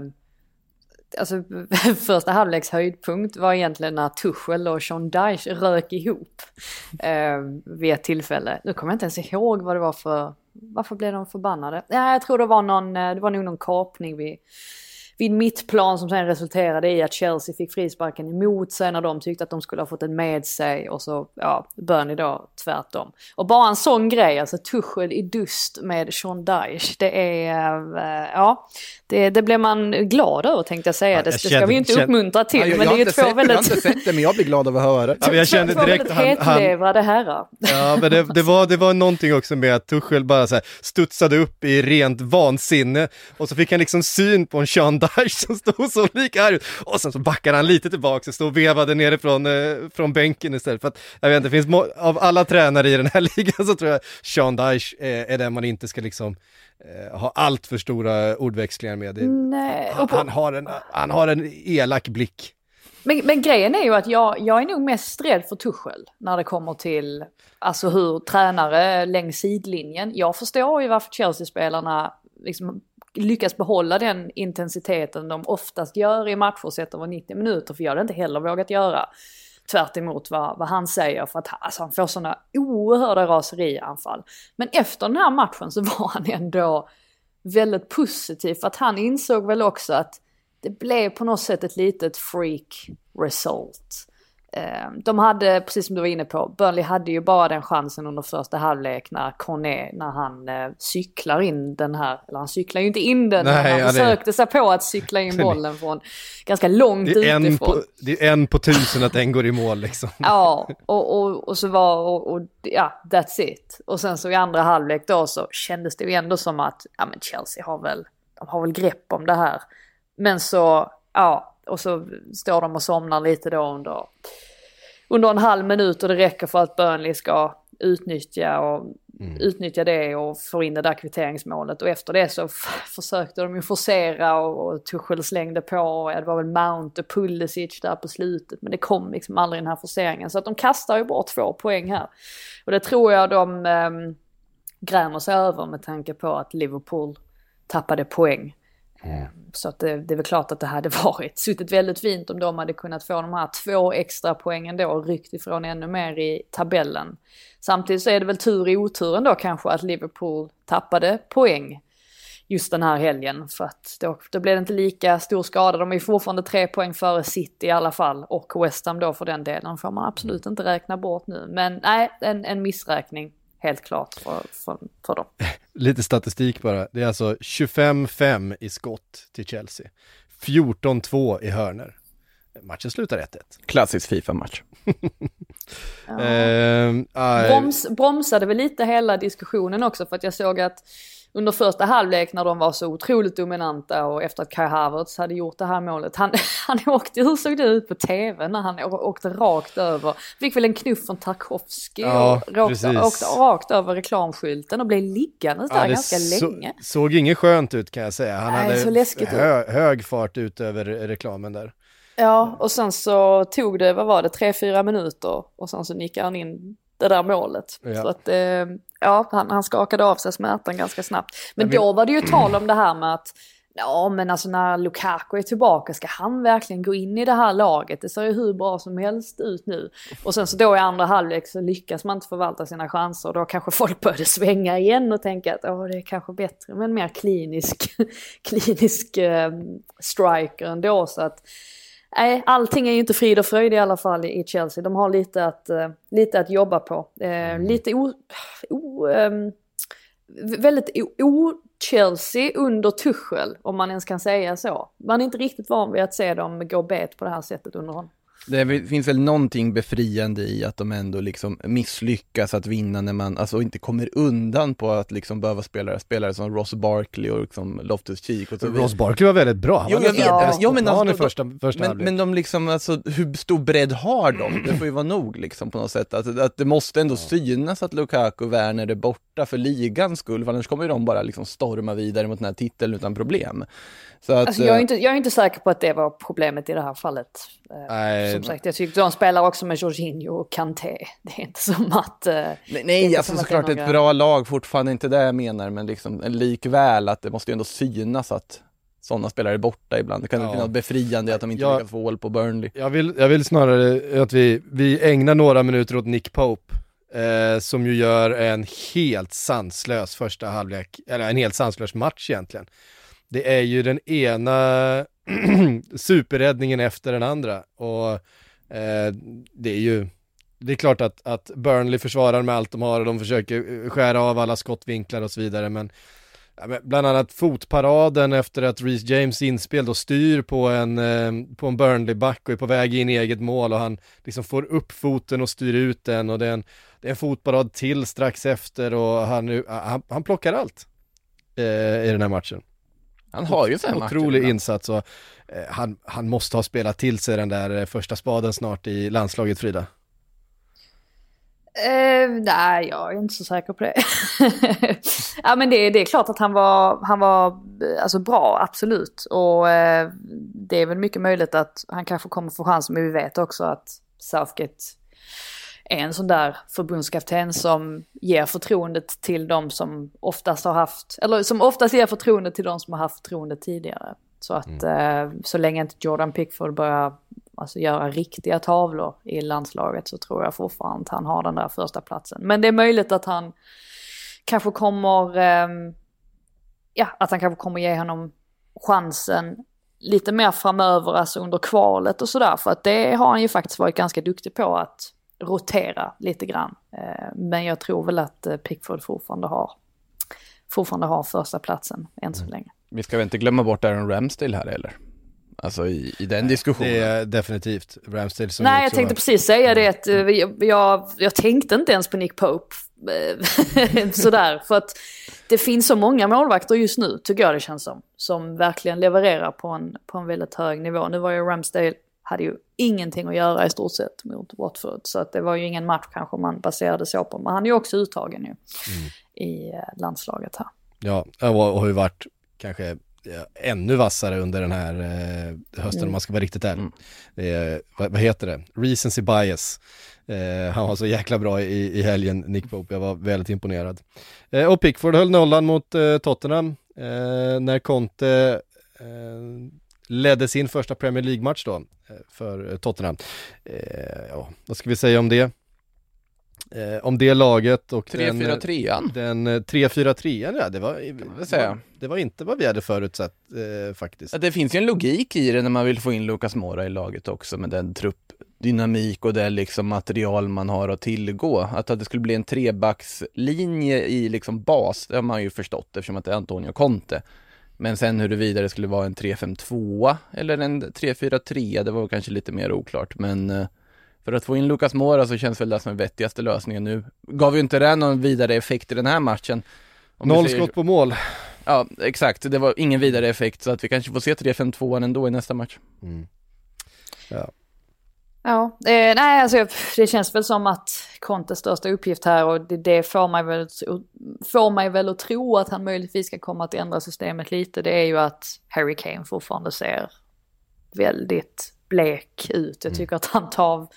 alltså första halvleks höjdpunkt var egentligen när Tuchel och Sean Dyche rök ihop eh, vid ett tillfälle. Nu kommer jag inte ens ihåg vad det var för varför blev de förbannade? Ja, jag tror det var någon, eh, det var nog någon kapning vid vid mittplan som sen resulterade i att Chelsea fick frisparken emot sig när de tyckte att de skulle ha fått den med sig och så, ja, Burnley då tvärtom. Och bara en sån grej, alltså Tuchel i dust med Sean Dyche, det är, äh, ja, det, det blir man glad över tänkte jag säga. Ja, det, det ska vi ju inte kände, uppmuntra till, ja, jag, men det är ju två sett, väldigt... Jag har inte sett det, men jag blir glad av att höra det. Ja, jag kände direkt han... Hetlevrade herrar. Ja, men det, det, var, det var någonting också med att Tuchel bara så här studsade upp i rent vansinne och så fick han liksom syn på en Sean Dyche som stod så lika arg. Och sen så backade han lite tillbaka och stod och vevade nerifrån eh, från bänken istället. För att, jag vet inte, det finns av alla tränare i den här ligan så tror jag Sean Dyche är, är den man inte ska liksom eh, ha allt för stora ordväxlingar med. Nej. Han, han, har en, han har en elak blick. Men, men grejen är ju att jag, jag är nog mest rädd för Tuchel när det kommer till alltså hur tränare längs sidlinjen. Jag förstår ju varför Chelsea-spelarna liksom lyckas behålla den intensiteten de oftast gör i matcher sett över 90 minuter, för jag hade inte heller vågat göra. Tvärt vad, vad han säger för att alltså, han får sådana oerhörda raserianfall. Men efter den här matchen så var han ändå väldigt positiv för att han insåg väl också att det blev på något sätt ett litet freak result. Eh, de hade, precis som du var inne på, Burnley hade ju bara den chansen under första halvlek när Corné, när han eh, cyklar in den här, eller han cyklar ju inte in den, Nej, han ja, försökte det... sig på att cykla in bollen från ganska långt det är utifrån. På, det är en på tusen att den går i mål liksom. ja, och, och, och så var, och, och, ja, that's it. Och sen så i andra halvlek då så kändes det ju ändå som att, ja men Chelsea har väl, de har väl grepp om det här. Men så, ja, och så står de och somnar lite då under, under en halv minut och det räcker för att Burnley ska utnyttja, och, utnyttja det och få in det där kvitteringsmålet. Och efter det så försökte de ju forcera och, och Tuchel slängde på. Och det var väl Mount och Pulisic där på slutet. Men det kom liksom aldrig den här forceringen. Så att de kastar ju bort två poäng här. Och det tror jag de um, grämer sig över med tanke på att Liverpool tappade poäng. Eh, så att det, det är väl klart att det hade varit suttit väldigt fint om de hade kunnat få de här två extra poängen då och ryckt ifrån ännu mer i tabellen. Samtidigt så är det väl tur i oturen då kanske att Liverpool tappade poäng just den här helgen. För att då, då blev det inte lika stor skada. De är fortfarande tre poäng före City i alla fall. Och West Ham då för den delen får man absolut inte räkna bort nu. Men nej, en, en missräkning helt klart för, för, för dem. Lite statistik bara. Det är alltså 25-5 i skott till Chelsea. 14-2 i hörner. Matchen slutar 1-1. Klassisk Fifa-match. Ja. Aj, Broms, bromsade väl lite hela diskussionen också för att jag såg att under första halvlek när de var så otroligt dominanta och efter att Kai Havertz hade gjort det här målet. Han, han åkte, hur såg det ut på tv när han åkte rakt över? Fick väl en knuff från Tarkovsky Ja, och åkte, åkte rakt över reklamskylten och blev liggandes där ja, ganska så, länge. såg inget skönt ut kan jag säga. Han Nej, hade hö, hög fart ut över reklamen där. Ja, och sen så tog det, vad var det, tre, fyra minuter och sen så nickade han in det där målet. Ja. Så att, eh, ja, han, han skakade av sig smärtan ganska snabbt. Men vill- då var det ju tal om det här med att, ja men alltså när Lukaku är tillbaka, ska han verkligen gå in i det här laget? Det ser ju hur bra som helst ut nu. Och sen så då i andra halvlek så lyckas man inte förvalta sina chanser. Då kanske folk började svänga igen och tänka att åh, det är kanske bättre med en mer klinisk, klinisk eh, striker ändå. Så att, Nej, allting är ju inte frid och fröjd i alla fall i Chelsea. De har lite att, eh, lite att jobba på. Eh, Lite o... o ehm, väldigt o-Chelsea under Tuchel, om man ens kan säga så. Man är inte riktigt van vid att se dem gå bet på det här sättet under honom. Det finns väl någonting befriande i att de ändå liksom misslyckas att vinna när man, alltså inte kommer undan på att liksom behöva spela spelare som Ross Barkley och liksom Loftus Cheek och så. Ross Barkley var väldigt bra. Han Jo, var jag vet. på men alltså, första, första Men, men de liksom, alltså hur stor bredd har de? Det får ju vara nog liksom på något sätt. Att, att det måste ändå synas att Lukaku och Werner är borta för ligans skull, för annars kommer ju de bara liksom storma vidare mot den här titeln utan problem. Så att, Alltså, jag, är eh, inte, jag är inte säker på att det var problemet i det här fallet. Eh, Nej, Som sagt, jag tyckte de spelar också med Jorginho och Kanté. Det är inte som att... eh, Nej, Det är nej alltså som att såklart det är ett några- bra lag, fortfarande inte det jag menar, men liksom likväl att det måste ju ändå synas att sådana spelare är borta ibland. Det kan Ja. inte finnas befriande att de inte Ja. lyckas få hål på Burnley. Jag vill, jag vill snarare att vi, vi ägnar några minuter åt Nick Pope. Eh, som ju gör en helt sanslös första halvlek, eller en helt sanslös match egentligen. Det är ju den ena superräddningen efter den andra och eh, det är ju, det är klart att, att Burnley försvarar med allt de har och de försöker eh, skära av alla skottvinklar och så vidare men Ja, bland annat fotparaden efter att Reece James inspel då styr på en, eh, på en Burnley-back och är på väg in i eget mål och han liksom får upp foten och styr ut den och det är en, det är en fotparad till strax efter och han, han, han plockar allt eh, i den här matchen. Han har ju matcher Otrolig ibland. insats och eh, han, han måste ha spelat till sig den där eh, första spaden snart i landslaget Frida. Eh, nej, jag är inte så säker på det. ja, men det, det är klart att han var, han var eh, alltså, bra, absolut. Och eh, det är väl mycket möjligt att han kanske kommer få chansen, men vi vet också att Southgate är en sån där förbundskapten som ger förtroendet till de som oftast har haft, eller som oftast ger förtroendet till de som har haft förtroende tidigare. Så att eh, så länge inte Jordan Pickford börjar alltså, göra riktiga tavlor i landslaget så tror jag fortfarande att han har den där första platsen. Men det är möjligt att han kanske kommer, ehm, ja, att han kanske kommer ge honom chansen lite mer framöver, alltså under kvalet och sådär. För att det har han ju faktiskt varit ganska duktig på att rotera lite grann. Eh, Men jag tror väl att eh, Pickford fortfarande har, fortfarande har första platsen än så länge. Vi ska väl inte glömma bort Aaron Ramsdale här heller? Alltså i, i den diskussionen. Det är definitivt Ramsdale som Nej, jag tänkte var- precis säga det att eh, jag, jag, jag tänkte inte ens på Nick Pope. Sådär, för att det finns så många målvakter just nu, tycker jag det känns som. Som verkligen levererar på en, på en väldigt hög nivå. Nu var ju Ramsdale hade ju ingenting att göra i stort sett mot Watford. Så att det var ju ingen match kanske man baserade så på. Men han är ju också uttagen ju i eh, landslaget här. Ja, och har ju varit kanske ännu vassare under den här eh, hösten om man ska vara riktigt ärlig. Eh, vad, vad heter det? Recency bias. Eh, han var så jäkla bra i, i helgen, Nick Pope. Jag var väldigt imponerad. Och Pickford höll nollan mot Tottenham när Conte ledde sin första Premier League-match då eh, för eh, Tottenham. Eh, ja, vad ska vi säga om det? Eh, om det laget och den, 3-4-3an. den eh, 3-4-3, ja det var, säga. det var inte vad vi hade förutsett eh, faktiskt. Ja, Det finns ju en logik i det när man vill få in Lucas Mora i laget också med den truppdynamik och det liksom material man har att tillgå. Att, att det skulle bli en trebackslinje i liksom bas, det har man ju förstått eftersom att det är Antonio Conte. Men sen huruvida det skulle vara en 3-5-2 eller en 3-4-3, det var kanske lite mer oklart. Men eh, för att få in Lucas Mora så känns väl det som den vettigaste lösningen nu. Gav ju inte det någon vidare effekt i den här matchen. Om Noll säger- skott på mål. Ja, exakt. Det var ingen vidare effekt så att vi kanske får se 3-5-2 ändå i nästa match. Ja, eh, nej alltså det känns väl som att Contes största uppgift här och det, det får, mig väl, får mig väl att tro att han möjligtvis ska komma att ändra systemet lite. Det är ju att Harry Kane fortfarande ser väldigt blek ut. Jag tycker att han tar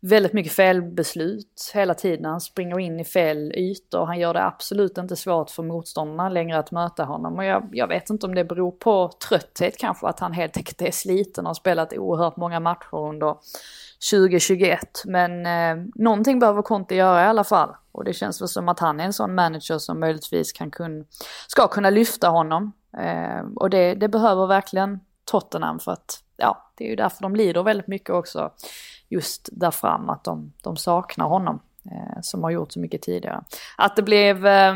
väldigt mycket felbeslut hela tiden. Han springer in i fel ytor. Han gör det absolut inte svårt för motståndarna längre att möta honom. Och jag, jag vet inte om det beror på trötthet kanske, att han helt enkelt är sliten och har spelat oerhört många matcher under 2021. Men eh, någonting behöver Conte göra i alla fall. Och det känns väl som att han är en sån manager som möjligtvis kan kun, ska kunna lyfta honom. Eh, och det, det behöver verkligen Tottenham för att ja, det är ju därför de lider väldigt mycket också. Just där fram att de, de saknar honom. Eh, som har gjort så mycket tidigare. Att det blev eh,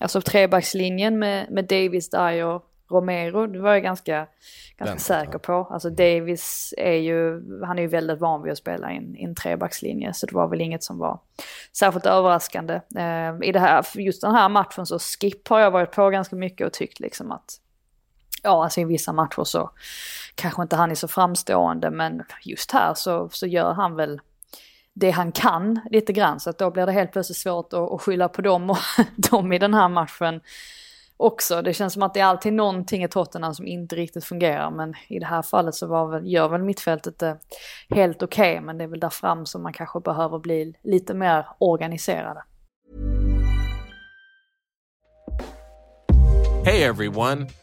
alltså trebackslinjen med, med Davis, Dyer, Romero, det var jag ganska, ganska Väntat, säker på. Alltså Davis är ju, han är ju väldigt van vid att spela i en, i en trebackslinje så det var väl inget som var särskilt överraskande. Eh, I det här, just den här matchen så Skip har jag varit på ganska mycket och tyckt liksom att ja, alltså i vissa matcher så kanske inte han är så framstående, men just här så, så gör han väl det han kan lite grann, så att då blir det helt plötsligt svårt att, att skylla på dem och dem i den här matchen också. Det känns som att det är alltid någonting i Tottenham som inte riktigt fungerar, men i det här fallet så var väl, gör väl mittfältet det helt okej, men det är väl där fram som man kanske behöver bli lite mer organiserade. Hej everyone,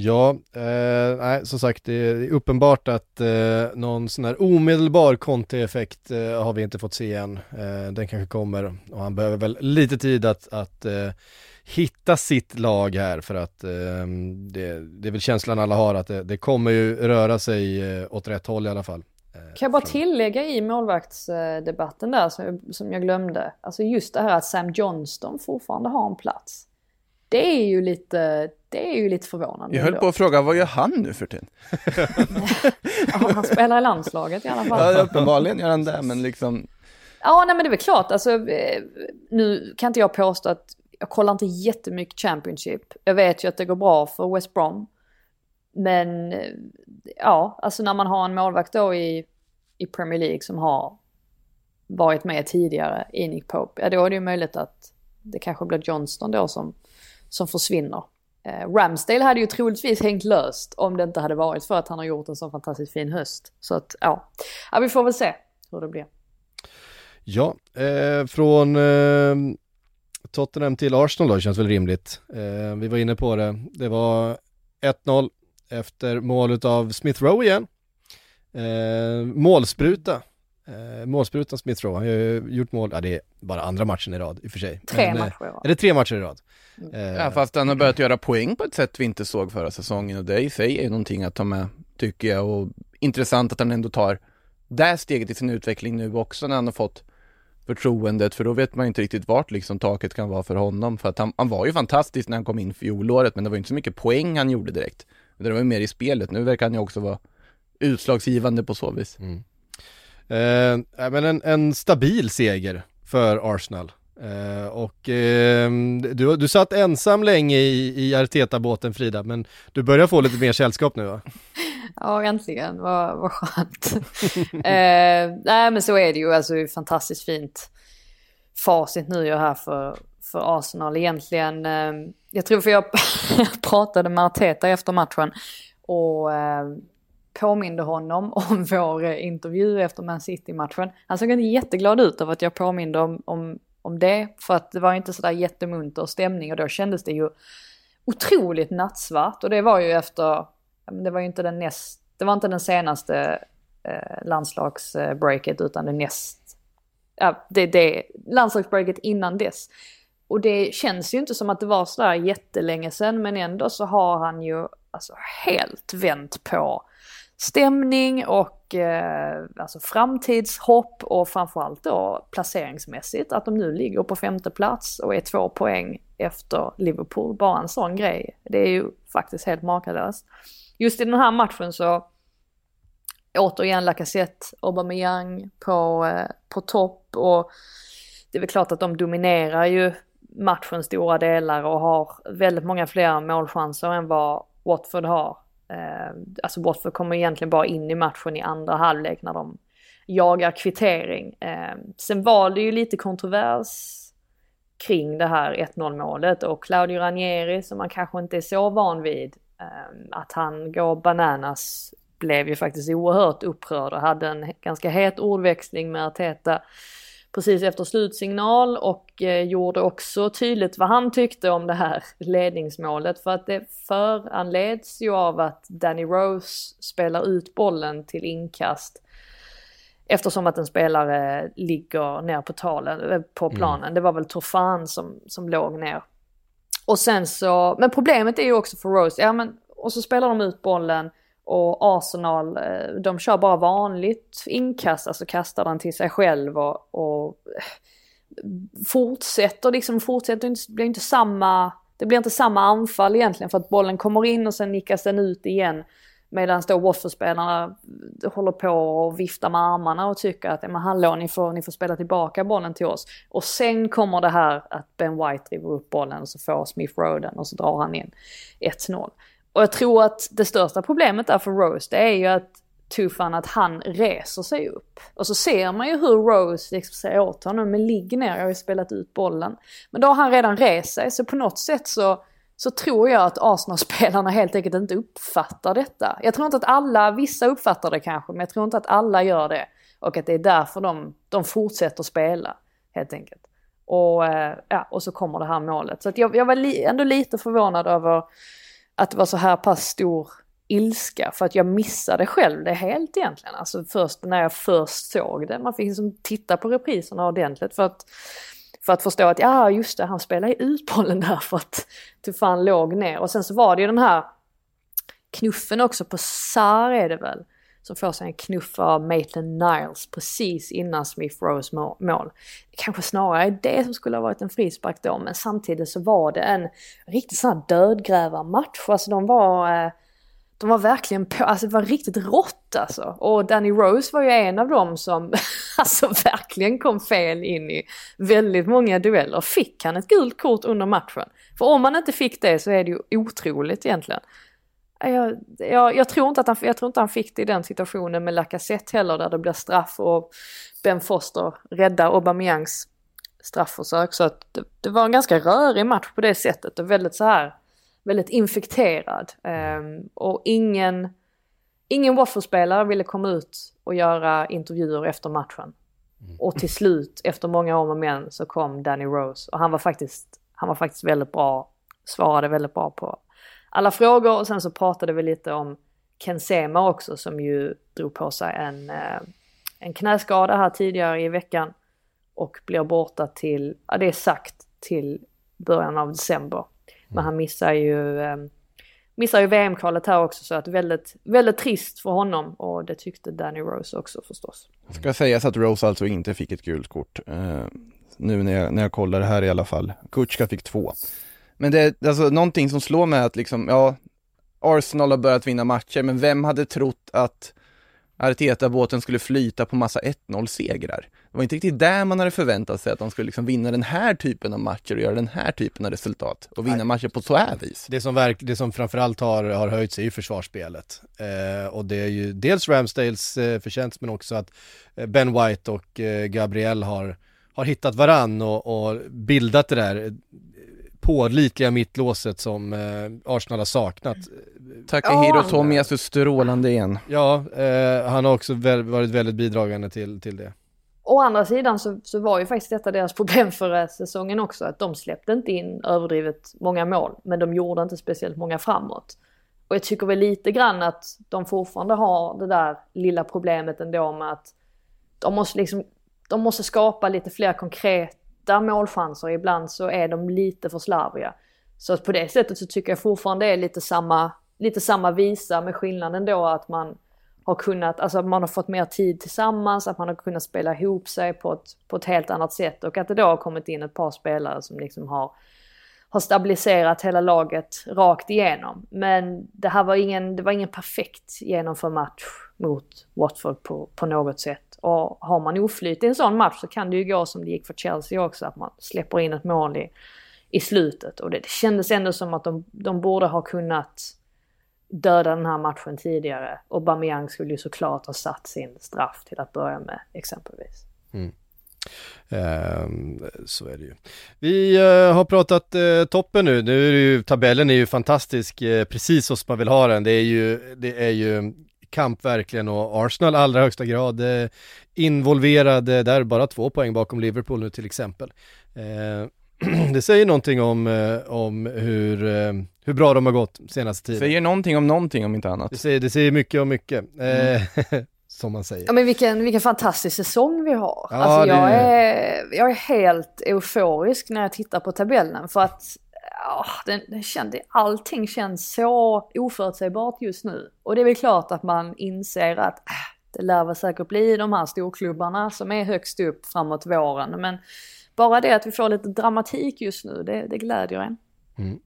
Ja, eh, nej, som sagt det är uppenbart att eh, någon sån här omedelbar Conte-effekt eh, har vi inte fått se än. Eh, den kanske kommer och han behöver väl lite tid att, att eh, hitta sitt lag här för att eh, det, det är väl känslan alla har att det, det kommer ju röra sig eh, åt rätt håll i alla fall. Eh, Kan jag bara tillägga i målvaktsdebatten där som, som jag glömde. Alltså just det här att Sam Johnston fortfarande har en plats. Det är ju lite, det är ju lite förvånande. Jag höll ändå. på att fråga, vad gör han nu för tiden? Ja, han spelar i landslaget i alla fall. Ja, uppenbarligen gör han det, men liksom, Ja, nej men det är väl klart. Alltså, eh, nu kan inte jag påstå att jag kollar inte jättemycket Championship. Jag vet ju att det går bra för West Brom. Men eh, ja, alltså när man har en målvakt då i, i Premier League som har varit med tidigare i Nick Pope, ja då är det ju möjligt att det kanske blir Johnston då som, som försvinner. Eh, Ramsdale hade ju troligtvis hängt löst om det inte hade varit för att han har gjort en så fantastiskt fin höst. Så att ja, ja vi får väl se hur det blir. Ja, eh, från eh, Tottenham till Arsenal då känns väl rimligt. Eh, vi var inne på det. Det var 1-0 efter målet av Smith Rowe igen. Eh, målspruta Eh, målsprutan Smith Rowe, han har ju gjort mål, ja det är bara andra matchen i rad i och för sig. Tre Men, eh, matcher i rad. Är det tre matcher i rad? Eh, Ja, fast han har börjat göra poäng på ett sätt vi inte såg förra säsongen och det i sig är någonting att ta med, tycker jag. Och intressant att han ändå tar det steget i sin utveckling nu också när han har fått förtroendet, för då vet man inte riktigt vart liksom taket kan vara för honom. För att han, han var ju fantastisk när han kom in fjolåret, men det var inte så mycket poäng han gjorde direkt. Det var ju mer i spelet. Nu verkar han ju också vara utslagsgivande på så vis. Eh, eh, men en, en stabil seger för Arsenal. Eh, och eh, du, du satt ensam länge i, i Arteta-båten Frida, men du börjar få lite mer sällskap nu va? Ja, äntligen. Vad, vad skönt. eh, nej, men så är det ju. Alltså, det är fantastiskt fint facit nu jag här för, för Arsenal egentligen. Eh, jag tror för jag pratade med Arteta efter matchen och eh, påminde honom om vår eh, intervju efter Man City-matchen. Han såg inte jätteglad ut av att jag påminde om, om, om det. För att det var inte sådär jättemunter stämning och då kändes det ju otroligt nattsvart. Och det var ju efter, det var ju inte den näst, det var inte den senaste eh, landslagsbreaket utan det näst, ja det, det, landslagsbreaket innan dess. Och det känns ju inte som att det var sådär jättelänge sedan men ändå så har han ju alltså helt vänt på stämning och eh, alltså framtidshopp och framförallt då placeringsmässigt att de nu ligger på femte plats och är två poäng efter Liverpool. Bara en sån grej. Det är ju faktiskt helt makalöst. Just i den här matchen så återigen Lacazette, Aubameyang på, eh, på topp och det är väl klart att de dominerar ju matchen stora delar och har väldigt många fler målchanser än vad Watford har. Eh, alltså Watford kommer egentligen bara in i matchen i andra halvlek när de jagar kvittering. Eh, sen var det ju lite kontrovers kring det här 1-0 målet och Claudio Ranieri som man kanske inte är så van vid eh, att han går bananas blev ju faktiskt oerhört upprörd och hade en ganska het ordväxling med Arteta precis efter slutsignal och eh, gjorde också tydligt vad han tyckte om det här ledningsmålet för att det föranleds ju av att Danny Rose spelar ut bollen till inkast eftersom att en spelare ligger ner på, talen, eh, på planen. Det var väl Tofan som, som låg ner. Och sen så, men problemet är ju också för Rose, ja men, och så spelar de ut bollen och Arsenal, eh, de kör bara vanligt inkast, alltså kastar den till sig själv och, och eh, fortsätter liksom, fortsätter inte, blir inte samma, det blir inte samma anfall egentligen för att bollen kommer in och sen nickas den ut igen. Medan då Watford-spelarna eh, håller på och viftar med armarna och tycker att, men hallå ni får, ni får spela tillbaka bollen till oss. Och sen kommer det här att Ben White driver upp bollen och så får Smith Roden och så drar han in 1-0. Och jag tror att det största problemet där för Rose det är ju att Tufan att han reser sig upp. Och så ser man ju hur Rose liksom säger åt honom, men ligg ner, jag har ju spelat ut bollen. Men då har han redan rest sig, så på något sätt så, så tror jag att Arsenal-spelarna helt enkelt inte uppfattar detta. Jag tror inte att alla, vissa uppfattar det kanske, men jag tror inte att alla gör det. Och att det är därför de, de fortsätter spela, helt enkelt. Och, eh, ja, och så kommer det här målet. Så att jag, jag var li, ändå lite förvånad över att det var så här pass stor ilska för att jag missade själv det helt egentligen. Alltså först när jag först såg det. Man fick liksom titta på repriserna ordentligt för att, för att förstå att ja just det, han spelade ut bollen där för att Tufan låg ner. Och sen så var det ju den här knuffen också på Sar är det väl. Som får sig en knuff av Maitland Niles precis innan Smith Rose mål. Det kanske snarare är det som skulle ha varit en frispark då men samtidigt så var det en riktigt sån här dödgrävarmatch. Alltså de var, eh, de var verkligen på, alltså det var riktigt rått alltså. Och Danny Rose var ju en av dem som alltså verkligen kom fel in i väldigt många dueller. Fick han ett gult kort under matchen? För om man inte fick det så är det ju otroligt egentligen. Jag, jag, jag, tror inte att han, jag tror inte han fick det i den situationen med Lacazette heller där det blir straff och Ben Foster räddar Aubameyangs straffförsök. Så att det, det, var en ganska rörig match på det sättet och väldigt så här, väldigt infekterad. Um, och ingen, ingen Watford-spelare ville komma ut och göra intervjuer efter matchen. Och till slut, efter många om och men, så kom Danny Rose och han var faktiskt, han var faktiskt väldigt bra, svarade väldigt bra på alla frågor och sen så pratade vi lite om Ken Sema också som ju drog på sig en, eh, en knäskada här tidigare i veckan och blir borta till, ja det är sagt till början av december. Men han missar ju, eh, missar ju VM-kvalet här också så att väldigt, väldigt trist för honom och det tyckte Danny Rose också förstås. Ska sägas att Rose alltså inte fick ett gult kort. Eh, nu när jag, när jag kollar det här i alla fall. Kutjka fick två. Men det är alltså någonting som slår mig att liksom, ja, Arsenal har börjat vinna matcher, men vem hade trott att Arteta-båten skulle flyta på massa 1-0-segrar? Det var inte riktigt där man hade förväntat sig att de skulle liksom vinna den här typen av matcher och göra den här typen av resultat och vinna Nej. matcher på så här vis. Det som, verk, det som framförallt har, har höjts är ju försvarsspelet. Eh, och det är ju dels Ramsdales eh, förtjänst men också att eh, Ben White och eh, Gabriel har, har hittat varann och, och bildat det där pålitliga mittlåset som eh, Arsenal har saknat. Takahiro Ja. Tomiyasu strålande igen. Ja, eh, han har också väl, varit väldigt bidragande till, till det. Å andra sidan så, så var ju faktiskt detta deras problem förra säsongen också. Att de släppte inte in överdrivet många mål. Men de gjorde inte speciellt många framåt. Och jag tycker väl lite grann att de fortfarande har det där lilla problemet ändå med att de måste liksom, de måste skapa lite fler konkreta målchanser. Ibland så är de lite för slarviga. Så att på det sättet så tycker jag fortfarande det är lite samma, lite samma visa med skillnaden då att man har kunnat, alltså man har fått mer tid tillsammans, att man har kunnat spela ihop sig på ett, på ett helt annat sätt och att det då har kommit in ett par spelare som liksom har, har stabiliserat hela laget rakt igenom. Men det här var ingen, det var ingen perfekt genomförd match mot Watford på, på något sätt. Och har man oflyt i en sån match så kan det ju gå som det gick för Chelsea också, att man släpper in ett mål i, i slutet. Och det, det kändes ändå som att de, de borde ha kunnat döda den här matchen tidigare. Och Bamiang skulle ju såklart ha satt sin straff till att börja med exempelvis. Mm. Ehm, så är det ju. Vi eh, har pratat eh, toppen nu, nu är det ju, tabellen är ju fantastisk, eh, precis så som man vill ha den. Det är ju, det är ju kamp verkligen och Arsenal allra högsta grad eh, involverade, där bara två poäng bakom Liverpool nu till exempel. Eh, det säger någonting om, eh, om hur, eh, hur bra de har gått senaste tiden. Säger någonting om någonting om inte annat. Det säger, det säger mycket om mycket, eh, som man säger. Ja men vilken, vilken fantastisk säsong vi har. Ja, alltså jag, det- är, jag är helt euforisk när jag tittar på tabellen för att oh, den, den kände, allting känns så oförutsägbart just nu. Och det är väl klart att man inser att äh, det lär väl säkert bli de här storklubbarna som är högst upp framåt våren. Men bara det att vi får lite dramatik just nu, det, det glädjer en. Mm.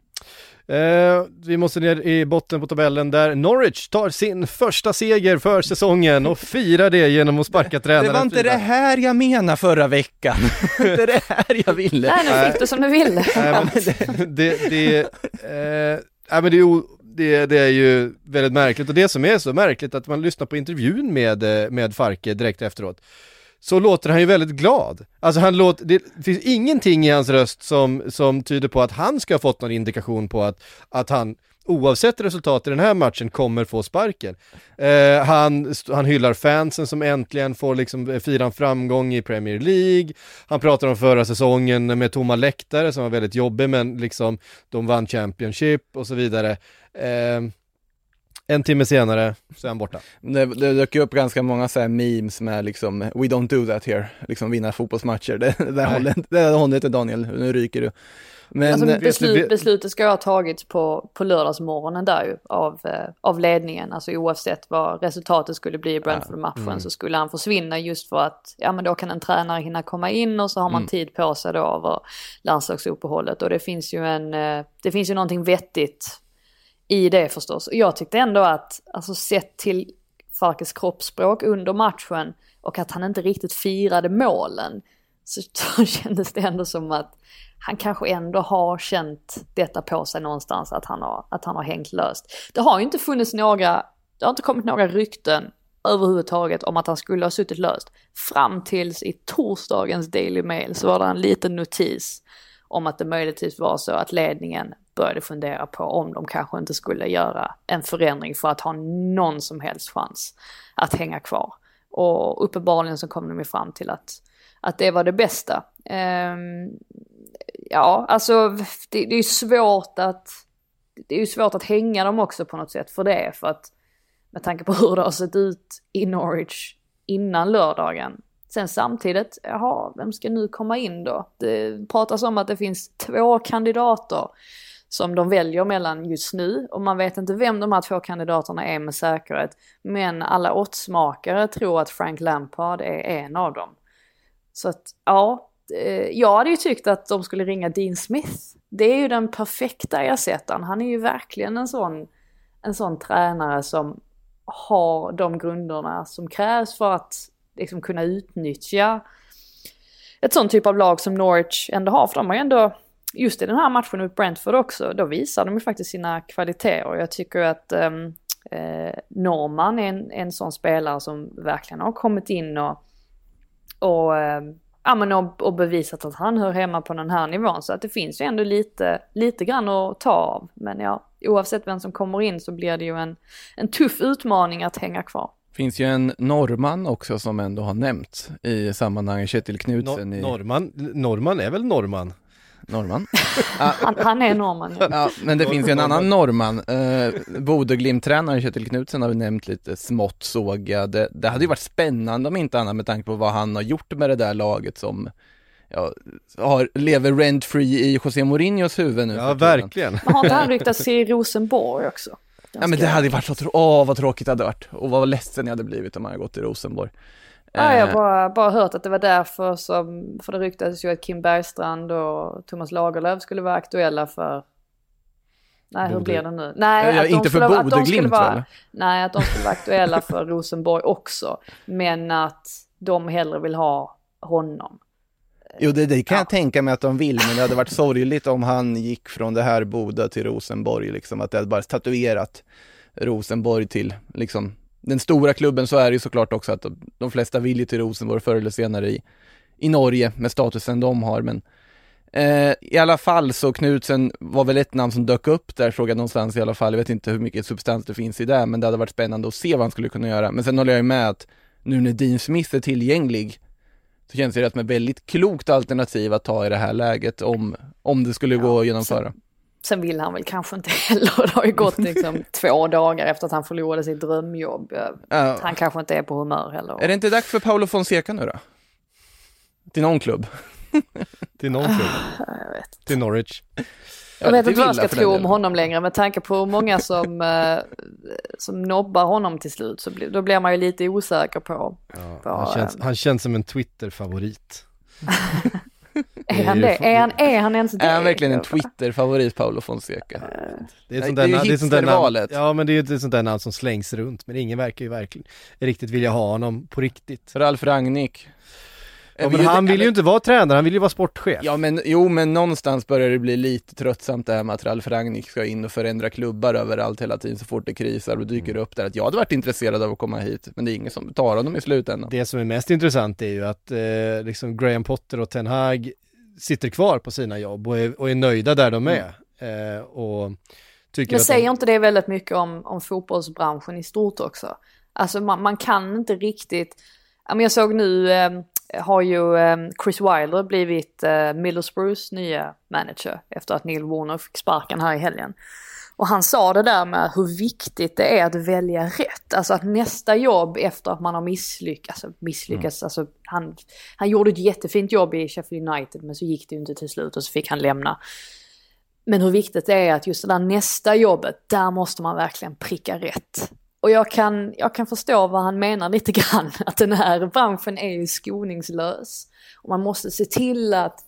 Eh, vi måste ner i botten på tabellen där Norwich tar sin första seger för säsongen och firar det genom att sparka tränaren. Det var inte Frida. det här jag menade förra veckan. det är det här jag ville. Nej, nu fick du som du ville. Nej, men det, det, det, eh, nej, men det, är det, det är ju väldigt märkligt och det som är så märkligt att man lyssnar på intervjun med, eh, med Farke direkt efteråt så låter han ju väldigt glad. Alltså han låter, det finns ingenting i hans röst som, som tyder på att han ska ha fått någon indikation på att, att han oavsett resultat i den här matchen kommer få sparken. Eh, han, han hyllar fansen som äntligen får liksom eh, fira en framgång i Premier League. Han pratar om förra säsongen med tomma läktare som var väldigt jobbig men liksom de vann Championship och så vidare. Eh, en timme senare så är han borta. Det, det dök ju upp ganska många så här memes med liksom We don't do that here, liksom vinna fotbollsmatcher. Det, det, där håller, det där håller inte Daniel, nu ryker du. Men Alltså, eh, beslut, beslutet ska ha tagits på, på lördagsmorgonen där ju av, eh, av ledningen. Alltså oavsett vad resultatet skulle bli i Brentford-matchen Mm. så skulle han försvinna just för att ja men då kan en tränare hinna komma in och så har man Mm. tid på sig då över landslagsuppehållet. Och det finns ju en, eh, det finns ju någonting vettigt i det förstås. Och jag tyckte ändå att, alltså sett till Farkes kroppsspråk under matchen och att han inte riktigt firade målen så, så kändes det ändå som att han kanske ändå har känt detta på sig någonstans, att han har, att han har hängt löst. Det har ju inte funnits några, det har inte kommit några rykten överhuvudtaget om att han skulle ha suttit löst. Fram tills i torsdagens Daily Mail så var det en liten notis om att det möjligtvis var så att ledningen började fundera på om de kanske inte skulle göra en förändring för att ha någon som helst chans att hänga kvar. Och uppenbarligen så kom de ju fram till att, att det var det bästa. Ehm, ja, alltså det, det är ju svårt att det är ju svårt att hänga dem också på något sätt för det. För att med tanke på hur det har sett ut i Norwich innan lördagen. Sen samtidigt, jaha, vem ska nu komma in då? Det pratas om att det finns två kandidater som de väljer mellan just nu och man vet inte vem de här två kandidaterna är med säkerhet. Men alla oddsmakare tror att Frank Lampard är en av dem. Så att ja, eh, jag hade ju tyckt att de skulle ringa Dean Smith. Det är ju den perfekta ersättaren. Han är ju verkligen en sån, en sån tränare som har de grunderna som krävs för att liksom kunna utnyttja ett sånt typ av lag som Norwich ändå har. För de har ju ändå, just i den här matchen mot Brentford också, då visar de ju faktiskt sina kvaliteter. Jag tycker att um, eh, Norman är en, en sån spelare som verkligen har kommit in och, och eh, ja, men och, och bevisat att han hör hemma på den här nivån. Så att det finns ju ändå lite, lite grann att ta av. Men ja, oavsett vem som kommer in så blir det ju en, en tuff utmaning att hänga kvar. Finns ju en norrman också som ändå har nämnts i sammanhanget, Kjetil Knutsen No i norrman, norrman är väl norrman? Norrman. Han, han är norrman. Ja. Ja, men det finns ju en annan norrman. Eh, Bodö-Glimt-tränaren Kjetil Knutsen har vi nämnt lite smått sågad. Det, det hade ju varit spännande om inte annat med tanke på vad han har gjort med det där laget som ja, har, lever rent-free i José Mourinhos huvud nu. Ja, verkligen. Men har inte han ryktats i Rosenborg också? Ja men det hade varit så, åh vad tråkigt det hade varit. Och vad ledsen jag hade blivit om jag hade gått till Rosenborg. Ja, jag Eh, har bara, bara hört att det var därför som, för det ryktades ju att Kim Bergstrand och Thomas Lagerlöf skulle vara aktuella för Nej, hur Borde- blir det nu? Nej, Ja, att inte för vara- väl? Nej, att de skulle vara aktuella för Rosenborg också. Men att de hellre vill ha honom. Jo det, det kan Ja. jag tänka mig att de vill, men det hade varit sorgligt om han gick från det här Boda till Rosenborg, liksom att det hade bara tatuerat Rosenborg till liksom den stora klubben. Så är det ju såklart också att de, flesta vill ju till Rosenborg förr eller senare i, i Norge med statusen de har, men eh, i alla fall så Knutsen var väl ett namn som dök upp där, frågade någonstans i alla fall, jag vet inte hur mycket substans det finns i det, men det hade varit spännande att se vad han skulle kunna göra, men sen håller jag ju med att nu när Dean Smith är tillgänglig så känns det som ett väldigt klokt alternativ att ta i det här läget om, om det skulle gå att genomföra. Sen vill han väl kanske inte heller. Det har ju gått liksom två dagar efter att han förlorade sitt drömjobb. Ja. Han kanske inte är på humör heller. Är det inte dags för Paolo Fonseca nu då? Till någon klubb? Till någon klubb. Jag vet. Till Norwich. Jag vet inte vad jag ska tro om honom längre med tanke på hur många som, eh, som nobbar honom till slut. Så blir, då blir man ju lite osäker på. Ja, Ja, han, känns, han känns som en Twitter-favorit. Är han det? Är han, är han ens det? Är han verkligen en? Twitter-favorit, Paolo Fonseca? Det är, ett Nej, sånt det är där, det sånt där hipstervalet. Ja men det är ju ett sånt där namn som slängs runt, men ingen verkar ju verkligen riktigt vilja ha honom på riktigt. Ralf Rangnick? Ja, men han vill ju inte vara tränare, han vill ju vara sportchef. Ja men, jo men någonstans börjar det bli lite tröttsamt det här med att Ralf Rangnick ska in och förändra klubbar överallt hela tiden så fort det krisar och dyker upp där att jag hade varit intresserad av att komma hit men det är ingen som tar honom i slutändan. Det som är mest intressant är ju att eh, liksom Graham Potter och Ten Hag sitter kvar på sina jobb och är, och är nöjda där de är. Eh, och tycker Men att säger de, inte det väldigt mycket om, om fotbollsbranschen i stort också? Alltså man, man kan inte riktigt, jag såg nu eh, har ju eh, Chris Wilder blivit eh, Middlesbroughs nya manager efter att Neil Warner fick sparken här i helgen. Och han sa det där med hur viktigt det är att välja rätt. Alltså att nästa jobb efter att man har misslyckats, alltså misslyckats, alltså han, han gjorde ett jättefint jobb i Sheffield United men så gick det ju inte till slut och så fick han lämna. Men hur viktigt det är att just det där nästa jobbet, där måste man verkligen pricka rätt. Och jag kan, jag kan förstå vad han menar lite grann, att den här branschen är ju skoningslös. Och man måste se till att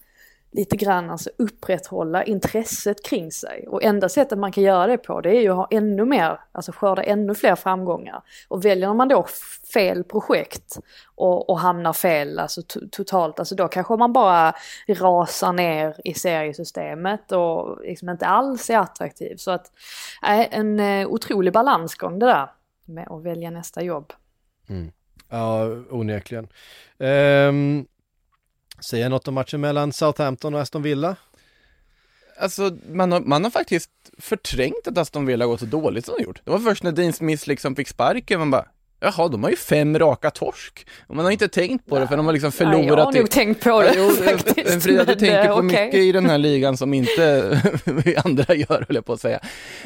lite grann alltså upprätthålla intresset kring sig. Och enda sättet man kan göra det på det är ju att ha ännu mer, alltså skörda ännu fler framgångar. Och väljer man då fel projekt och, och hamnar fel, alltså to- totalt, alltså då kanske man bara rasar ner i seriesystemet och liksom inte alls är attraktiv. Så att, äh, en eh, otrolig balansgång det där med att välja nästa jobb. Ja, onekligen. Um, säga något om matchen mellan Southampton och Aston Villa? Alltså man har, man har faktiskt förträngt att Aston Villa gått så dåligt som de gjort. Det var först när Dean Smith liksom fick sparken man bara Jaha, de har ju fem raka torsk. Och man har inte tänkt på det för de har liksom förlorat. Nej, jag har nog tänkt på det faktiskt. Men Frida, du tänker eh, på okej. mycket i den här ligan som inte vi andra gör, höll jag på att säga.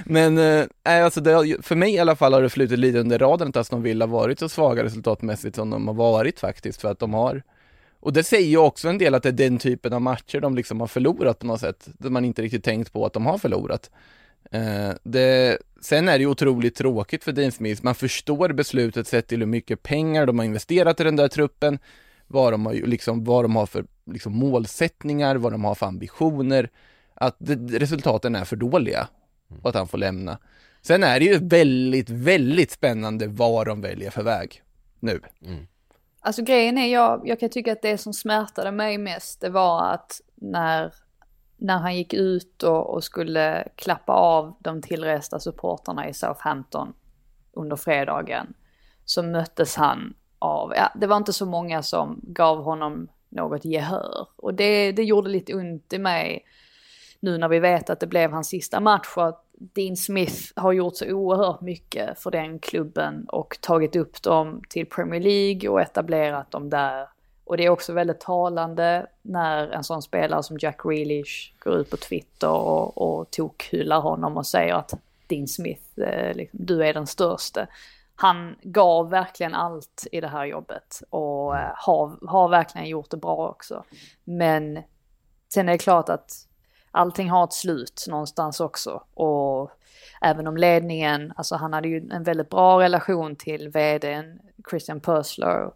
Men nej, alltså har för mig i alla fall har det flutit lite under radarn att Aston Villa varit så svaga resultatmässigt som de har varit faktiskt, för att de har och det säger ju också en del att det är den typen av matcher de liksom har förlorat på något sätt, där man inte riktigt tänkt på att de har förlorat. Eh, det, sen är det ju otroligt tråkigt för Dean Smith, man förstår beslutet sett till hur mycket pengar de har investerat i den där truppen, vad de har, liksom, vad de har för liksom, målsättningar, vad de har för ambitioner, att det, resultaten är för dåliga och att han får lämna. Sen är det ju väldigt, väldigt spännande vad de väljer för väg nu. Alltså grejen är, jag, jag kan tycka att det som smärtade mig mest, det var att när, när han gick ut och, och skulle klappa av de tillresta supporterna i Southampton under fredagen, så möttes han av, ja, det var inte så många som gav honom något gehör. Och det, det gjorde lite ont i mig nu när vi vet att det blev hans sista match och att Dean Smith har gjort så oerhört mycket för den klubben och tagit upp dem till Premier League och etablerat dem där. Och det är också väldigt talande när en sån spelare som Jack Grealish går ut på Twitter och, och tokhyllar honom och säger att Dean Smith, eh, liksom, du är den största. Han gav verkligen allt i det här jobbet och eh, har, har verkligen gjort det bra också. Men sen är det klart att allting har ett slut någonstans också. Och även om ledningen, alltså han hade ju en väldigt bra relation till vdn Christian Purslow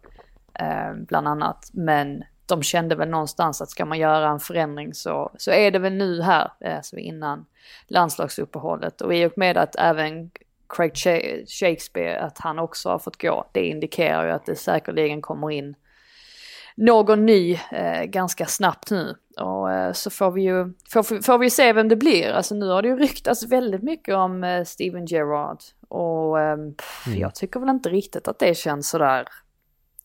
eh, bland annat. Men de kände väl någonstans att ska man göra en förändring så, så är det väl nu här, alltså innan landslagsuppehållet. Och i och med att även Craig Sha- Shakespeare, att han också har fått gå, det indikerar ju att det säkerligen kommer in någon ny eh, ganska snabbt nu. Och eh, så får vi ju får, får vi se vem det blir. Alltså nu har det ju ryktats väldigt mycket om eh, Steven Gerrard. Och eh, pff, jag tycker väl inte riktigt att det känns sådär,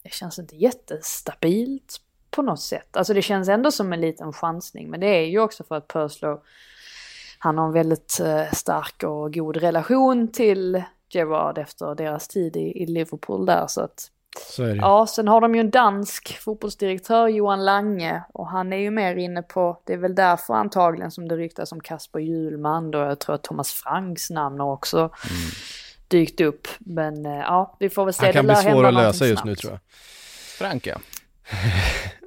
det känns inte jättestabilt på något sätt. Alltså det känns ändå som en liten chansning. Men det är ju också för att Purslow, han har en väldigt eh, stark och god relation till Gerrard efter deras tid i, i Liverpool där. Så att Så är det. Ja, sen har de ju en dansk fotbollsdirektör, Johan Lange, och han är ju mer inne på, det är väl därför antagligen som det ryktas om Kasper Hjulman då, jag tror att Thomas Franks namn har också dykt upp. Men eh, ja, vi får väl se. Han kan det bli svår att lösa just nu snabbt. tror jag. Franka.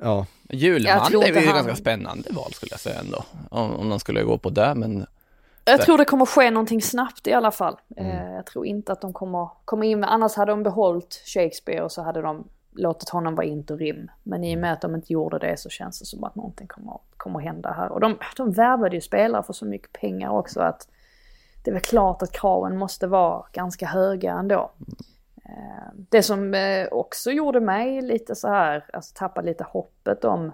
Ja, Julman Jag tror är ett han- ganska spännande val skulle jag säga ändå. Om, om de skulle gå på det, men Jag tror det kommer ske någonting snabbt i alla fall. Mm. Eh, jag tror inte att de kommer komma in med, annars hade de behållit Shakespeare och så hade de låtit honom vara interim. Men i och med att de inte gjorde det så känns det som att någonting kommer, kommer hända här. Och de, de värvade ju spelare för så mycket pengar också att det är väl klart att kraven måste vara ganska höga ändå. Mm. Det som eh, också gjorde mig lite så här, alltså tappa lite hoppet om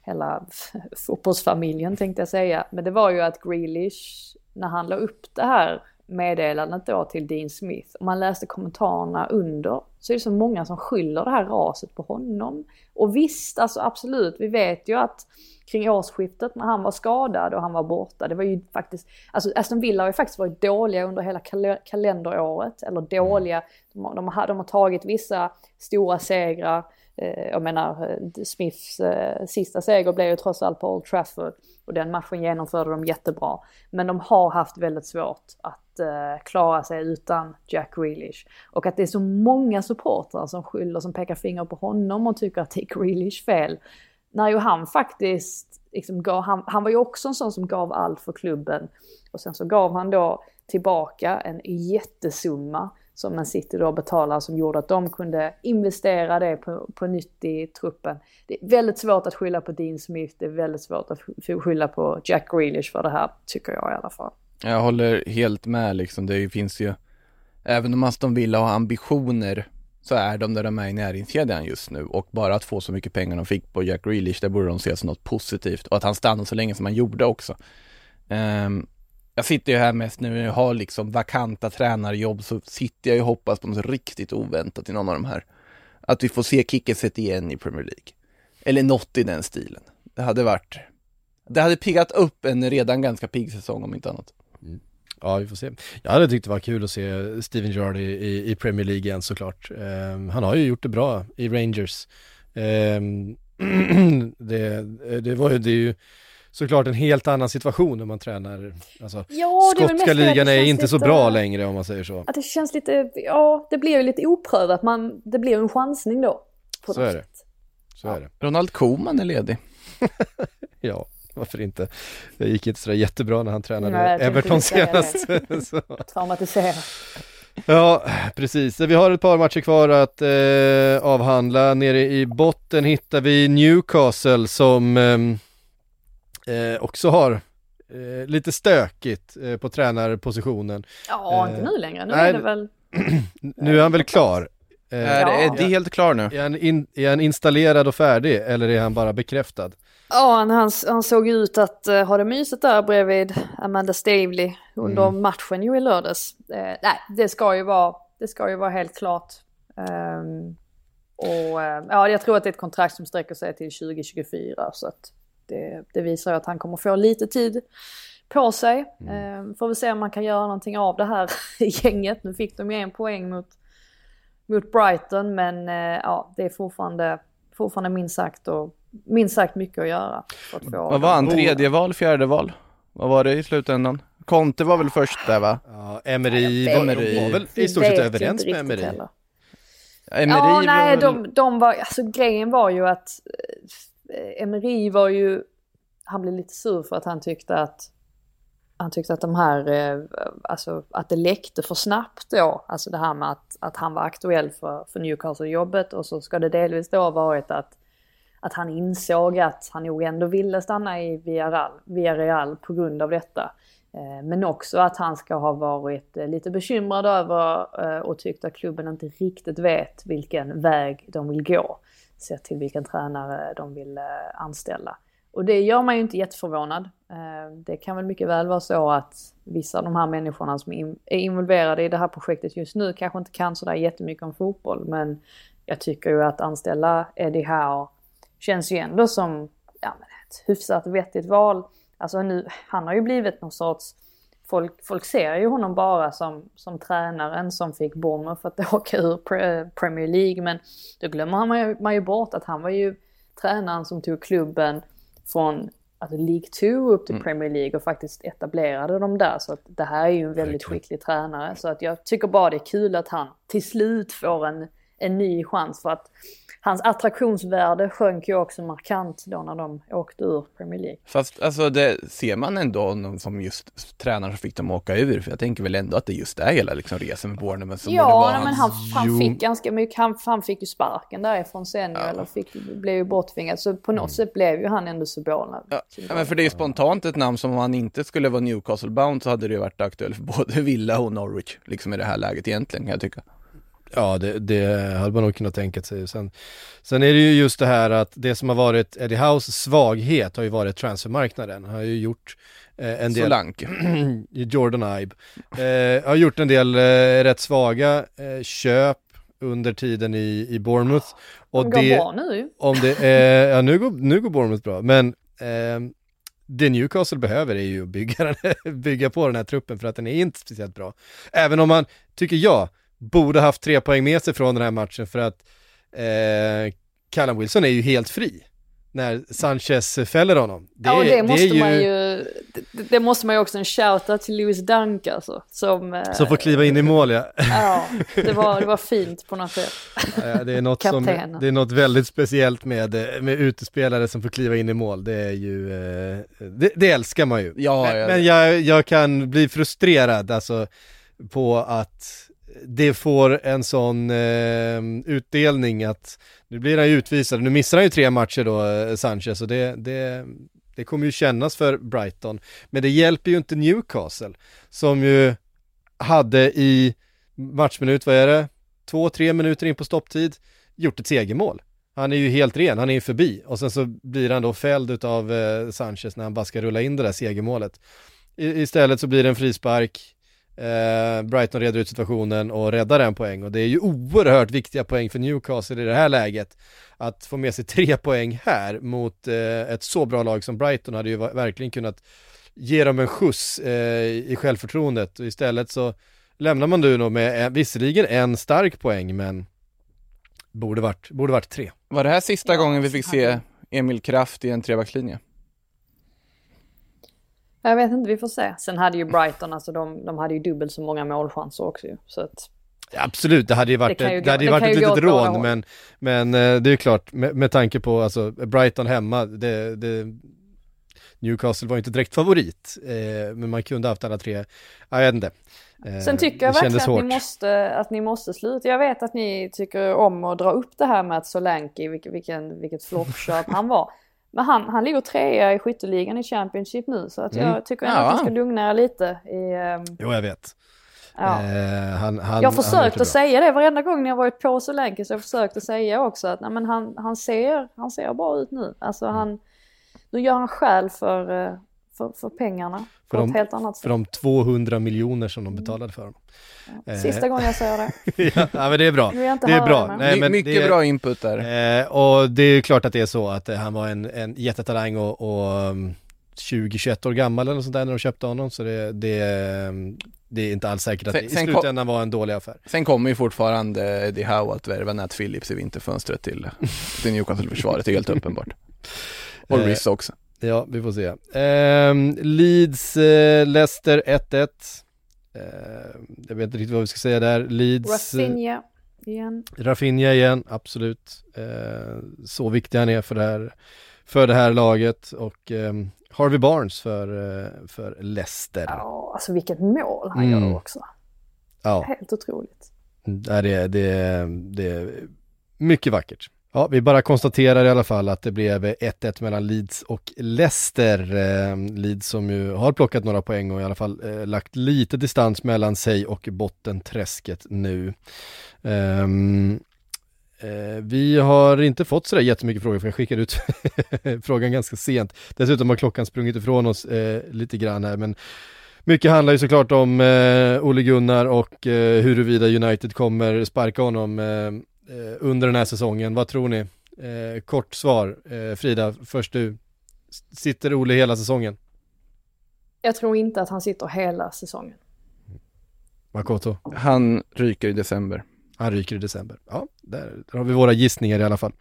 hela fotbollsfamiljen tänkte jag säga. Men det var ju att Grealish, när han la upp det här meddelandet då till Dean Smith, och man läste kommentarerna under, så är det så många som skyller det här raset på honom. Och visst, alltså absolut, vi vet ju att kring årsskiftet när han var skadad och han var borta, det var ju faktiskt, alltså Aston Villa har ju faktiskt varit dåliga under hela kal- kalenderåret, eller dåliga, de, har- de, har, de har tagit vissa stora segrar, Eh, jag menar, eh, Smiths eh, sista seger blev ju trots allt på Old Trafford och den matchen genomförde de jättebra. Men de har haft väldigt svårt att Eh, klara sig utan Jack Grealish. Och att det är så många supportrar som skyller, som pekar finger på honom och tycker att det är Grealish fel. När ju han faktiskt, liksom gav, han, han var ju också en sån som gav allt för klubben. Och sen så gav han då tillbaka en jättesumma som Man City då betalar som gjorde att de kunde investera det på, på nytt i truppen. Det är väldigt svårt att skylla på Dean Smith, det är väldigt svårt att skylla på Jack Grealish för det här, tycker jag i alla fall jag håller helt med liksom. Det finns ju, även om Aston Villa har ambitioner så är de där de är i näringskedjan just nu och bara att få så mycket pengar de fick på Jack Grealish, det borde de se som något positivt och att han stannade så länge som han gjorde också. Um, jag sitter ju här mest när jag har liksom vakanta tränarjobb så sitter jag ju och hoppas på något riktigt oväntat i någon av de här. Att vi får se Kickeset igen i Premier League. Eller något i den stilen. Det hade varit, det hade piggat upp en redan ganska pigg säsong om inte annat. Ja, vi får se. Jag hade tyckt det var kul att se Steven Gerrard i, i, i Premier League igen såklart. Um, han har ju gjort det bra i Rangers. Um, det, det var ju, det är ju såklart en helt annan situation när man tränar, alltså Ja, skotska ligan är inte så lite- bra längre om man säger så. Att det känns lite, ja det blir ju lite oprövat. Man, det blir en chansning då. På Så något är det. Så är det. Ronald Koeman är ledig. Ja, varför inte? Det gick inte sådär jättebra när han tränade Nej, Everton det. senast. så. Traumatiserat. Ja, precis. Vi har ett par matcher kvar att eh, avhandla. Nere i botten hittar vi Newcastle som ehm, eh, också har eh, lite stökigt eh, på tränarpositionen. Ja, Eh, inte nu längre. Nu nej, är det väl... Nu är han väl klar? Eh, Är Ja. Eddie helt klar nu? är, han in, är han installerad och färdig eller är han bara bekräftad? Ja, han, han, han såg ut att uh, ha det mysigt där bredvid Amanda Stavely under Mm. matchen ju i lördags. Eh, nej, det ska ju vara, det ska ju vara helt klart. Ehm, och eh, ja, jag tror att det är ett kontrakt som sträcker sig till 2024 så att det, det visar ju att han kommer få lite tid på sig. Ehm, får vi se om man kan göra någonting av det här gänget. Nu fick de ju en poäng mot, mot Brighton men ja, det är fortfarande, fortfarande minst sagt och minst sagt mycket att göra. För att få Vad var han? Tredje val, fjärde val? Vad var det i slutändan? Conte var väl först där va? Ja, Emery Jag var, vet- Emery. var väl Vi i stort sett överens med Emery. heller. Emery ja, var nej, väl- de, de var, alltså grejen var ju att eh, Emery var ju, han blev lite sur för att han tyckte att han tyckte att de här, eh, alltså att det läckte för snabbt då. Alltså det här med att, att han var aktuell för, för Newcastle-jobbet och så ska det delvis då ha varit att, att han insåg att han nog ändå ville stanna i Villarreal, Villarreal på grund av detta. Eh, men också att han ska ha varit eh, lite bekymrad över eh, och tyckt att klubben inte riktigt vet vilken väg de vill gå. Sett till vilken tränare de vill anställa. Och det gör man ju inte jätteförvånad. Det kan väl mycket väl vara så att vissa av de här människorna som är involverade i det här projektet just nu kanske inte kan sådär jättemycket om fotboll. Men jag tycker ju att anställa Eddie Howe känns ju ändå som ja, ett hyfsat vettigt val. Alltså nu, han har ju blivit någon sorts, folk, folk ser ju honom bara som, som tränaren som fick Bournemouth att åka ur Pre- Premier League. Men då glömmer man ju, man ju bort att han var ju tränaren som tog klubben från alltså League 2 upp till Premier League och faktiskt etablerade dem där. Så att det här är ju en väldigt skicklig tränare. Så att jag tycker bara det är kul att han till slut får en, en ny chans. För att hans attraktionsvärde sjönk ju också markant då när de åkte ur Premier League. Fast alltså det ser man ändå någon som just tränare som fick dem åka ur, för jag tänker väl ändå att det just är hela liksom resan med Bournemouth som Ja, nej, men han, han fick ganska mycket, han, han fick ju sparken därifrån sen ju, eller fick, blev ju borttvingad. Så på något sätt blev ju han ändå symbolen. Ja, ja, men för det är ju spontant ett namn som om han inte skulle vara Newcastle-bound så hade det ju varit aktuellt för både Villa och Norwich, liksom i det här läget egentligen kan jag tycka. Ja, det, det hade man nog kunnat tänka sig. Sen, sen är det ju just det här att det som har varit Eddie Hows svaghet har ju varit transfermarknaden. Han har ju gjort eh, en del... Solanke. Jordan Ibe. Eh, har gjort en del eh, rätt svaga eh, köp under tiden i, i Bournemouth. Och De går det, bra nu om det ja nu går, nu går Bournemouth bra, men ehm, det Newcastle behöver är ju att bygga, den, bygga på den här truppen för att den är inte speciellt bra. Även om man, tycker jag, borde haft tre poäng med sig från den här matchen för att eh, Callum Wilson är ju helt fri när Sanchez fäller honom. ja, och det måste är man ju, det, det måste man ju också en shoutout till Lewis Dunk alltså. Som, eh, Som får kliva in i mål ja. Ja, det var, det var fint på något sätt. Ja, det, är något som, det är något väldigt speciellt med, med utespelare som får kliva in i mål. Det är ju, eh, det, det älskar man ju. Ja, men ja. men jag, jag kan bli frustrerad alltså på att det får en sån eh, utdelning att nu blir han ju utvisad, nu missar han ju tre matcher då, eh, Sanchez, och det, det, det kommer ju kännas för Brighton. Men det hjälper ju inte Newcastle, som ju hade i matchminut, vad är det? Två, tre minuter in på stopptid, gjort ett segermål. Han är ju helt ren, han är ju förbi och sen så blir han då fälld av eh, Sanchez när han bara ska rulla in det där segermålet. I, istället så blir det en frispark, eh, Brighton reder ut situationen och räddar en poäng och det är ju oerhört viktiga poäng för Newcastle i det här läget. Att få med sig tre poäng här mot eh, ett så bra lag som Brighton hade ju verkligen kunnat ge dem en skjuts eh, i självförtroendet och istället så lämnar man Duno med eh, visserligen en stark poäng men borde varit, borde varit tre. Var det här sista Ja, gången vi fick se Emil Kraft i en trebackslinje? Jag vet inte, vi får se. Sen hade ju Brighton, alltså de, de hade ju dubbelt så många målchanser också ju. Så att, Ja, absolut, det hade ju varit, Det ju ett, det hade ju det varit ett litet rån men, men eh, det är ju klart med, med tanke på alltså Brighton hemma, det, det, Newcastle var ju inte direkt favorit, eh, men man kunde haft alla tre, jag vet inte. Eh, Sen tycker jag verkligen att ni, måste, att ni måste sluta. Jag vet att ni tycker om att dra upp det här med att Solanke, vilken, vilken, vilket floppköp han var. Men han, han ligger trea i skytteligan i Championship nu så att jag Mm. tycker ändå att Ja. ni ska lugna er lite. I, ehm, Jo, jag vet. ja. Eh, han, han, jag har han försökt att säga det varenda gång ni har varit på Solanke så har jag försökt att säga också att nej, men han, han, ser, han ser bra ut nu. Alltså Mm. han, nu gör han skäl för, eh, för, för pengarna För på de- ett helt annat För sätt. de 200 miljoner som de betalade för honom. eh, Sista gången jag säger det. ja, men det är bra. Inte Det är bra. Nej, men Mycket det, bra input där. Eh, och det är klart att det är så att eh, han var en, en jättetalang och, och um, 20-21 år gammal eller något sånt där när de köpte honom. Så det, det, um, det är inte alls säkert att Sen- det i kom- slutändan var en dålig affär. Sen kommer ju fortfarande Eddie Howe att värva Nat Phillips i vinterfönstret till, till Newcastle-försvaret, det är helt uppenbart. Och Eh, Riss också. Ja, vi får se. Ehm, Leeds, eh, Leicester 1-1. Ehm, jag vet inte riktigt vad vi ska säga där. Leeds, eh, Rafinha igen. Rafinha igen, absolut. Eh, så viktig han är för det här, för det här laget. Och ehm, Harvey Barnes för, eh, för Leicester. Ja, alltså vilket mål han Mm. gör också. Ja. Helt otroligt. Nej, det, det, det är mycket vackert. Ja, vi bara konstaterar i alla fall att det blev 1-1 mellan Leeds och Leicester. Eh, Leeds som ju har plockat några poäng och i alla fall eh, lagt lite distans mellan sig och bottenträsket nu. Ehm, eh, vi har inte fått sådär jättemycket frågor för jag skickade ut frågan ganska sent. Dessutom har klockan sprungit ifrån oss eh, lite grann här men mycket handlar ju såklart om eh, Ole Gunnar och eh, huruvida United kommer sparka honom eh, under den här säsongen. Vad tror ni? Eh, kort svar, eh, Frida, först du. Sitter Ole hela säsongen? Jag tror inte att han sitter hela säsongen. Makoto? Han ryker i december. Han ryker i december. Ja, där, där har vi våra gissningar i alla fall.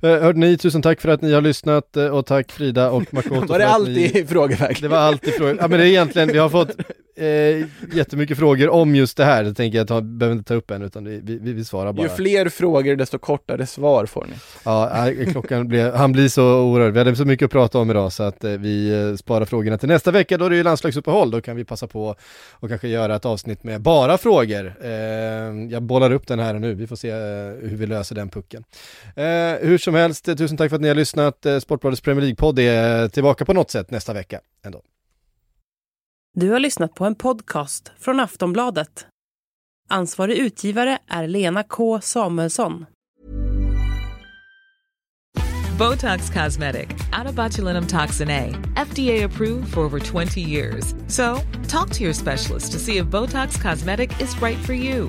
Eh, hörde ni, tusen tack för att ni har lyssnat eh, och tack Frida och Makoto Var det alltid ni... i frågeväg? Det var alltid frågor. Ja men det är egentligen, vi har fått eh, jättemycket frågor om just det här. Det tänker jag, ta, behöver inte ta upp än utan vi, vi, vi svarar bara. Ju fler frågor desto kortare svar får ni. Ja, klockan blev, han blir så oerhörd. Vi hade så mycket att prata om idag så att eh, vi eh, sparar frågorna till nästa vecka. Då är det ju landslagsuppehåll. Då kan vi passa på och kanske göra ett avsnitt med bara frågor. Eh, jag bollar upp den här nu. Vi får se eh, hur vi löser den pucken. Eh, hur som helst, tusen tack för att ni har lyssnat. Sportbladets Premier League-podd är tillbaka på något sätt nästa vecka ändå. Du har lyssnat på en podcast från Aftonbladet. Ansvarig utgivare är Lena K Samuelsson. Botox Cosmetic, Atobatulinum toxin A, FDA approved for over 20 years. So, talk to your specialist to see if Botox Cosmetic is right for you.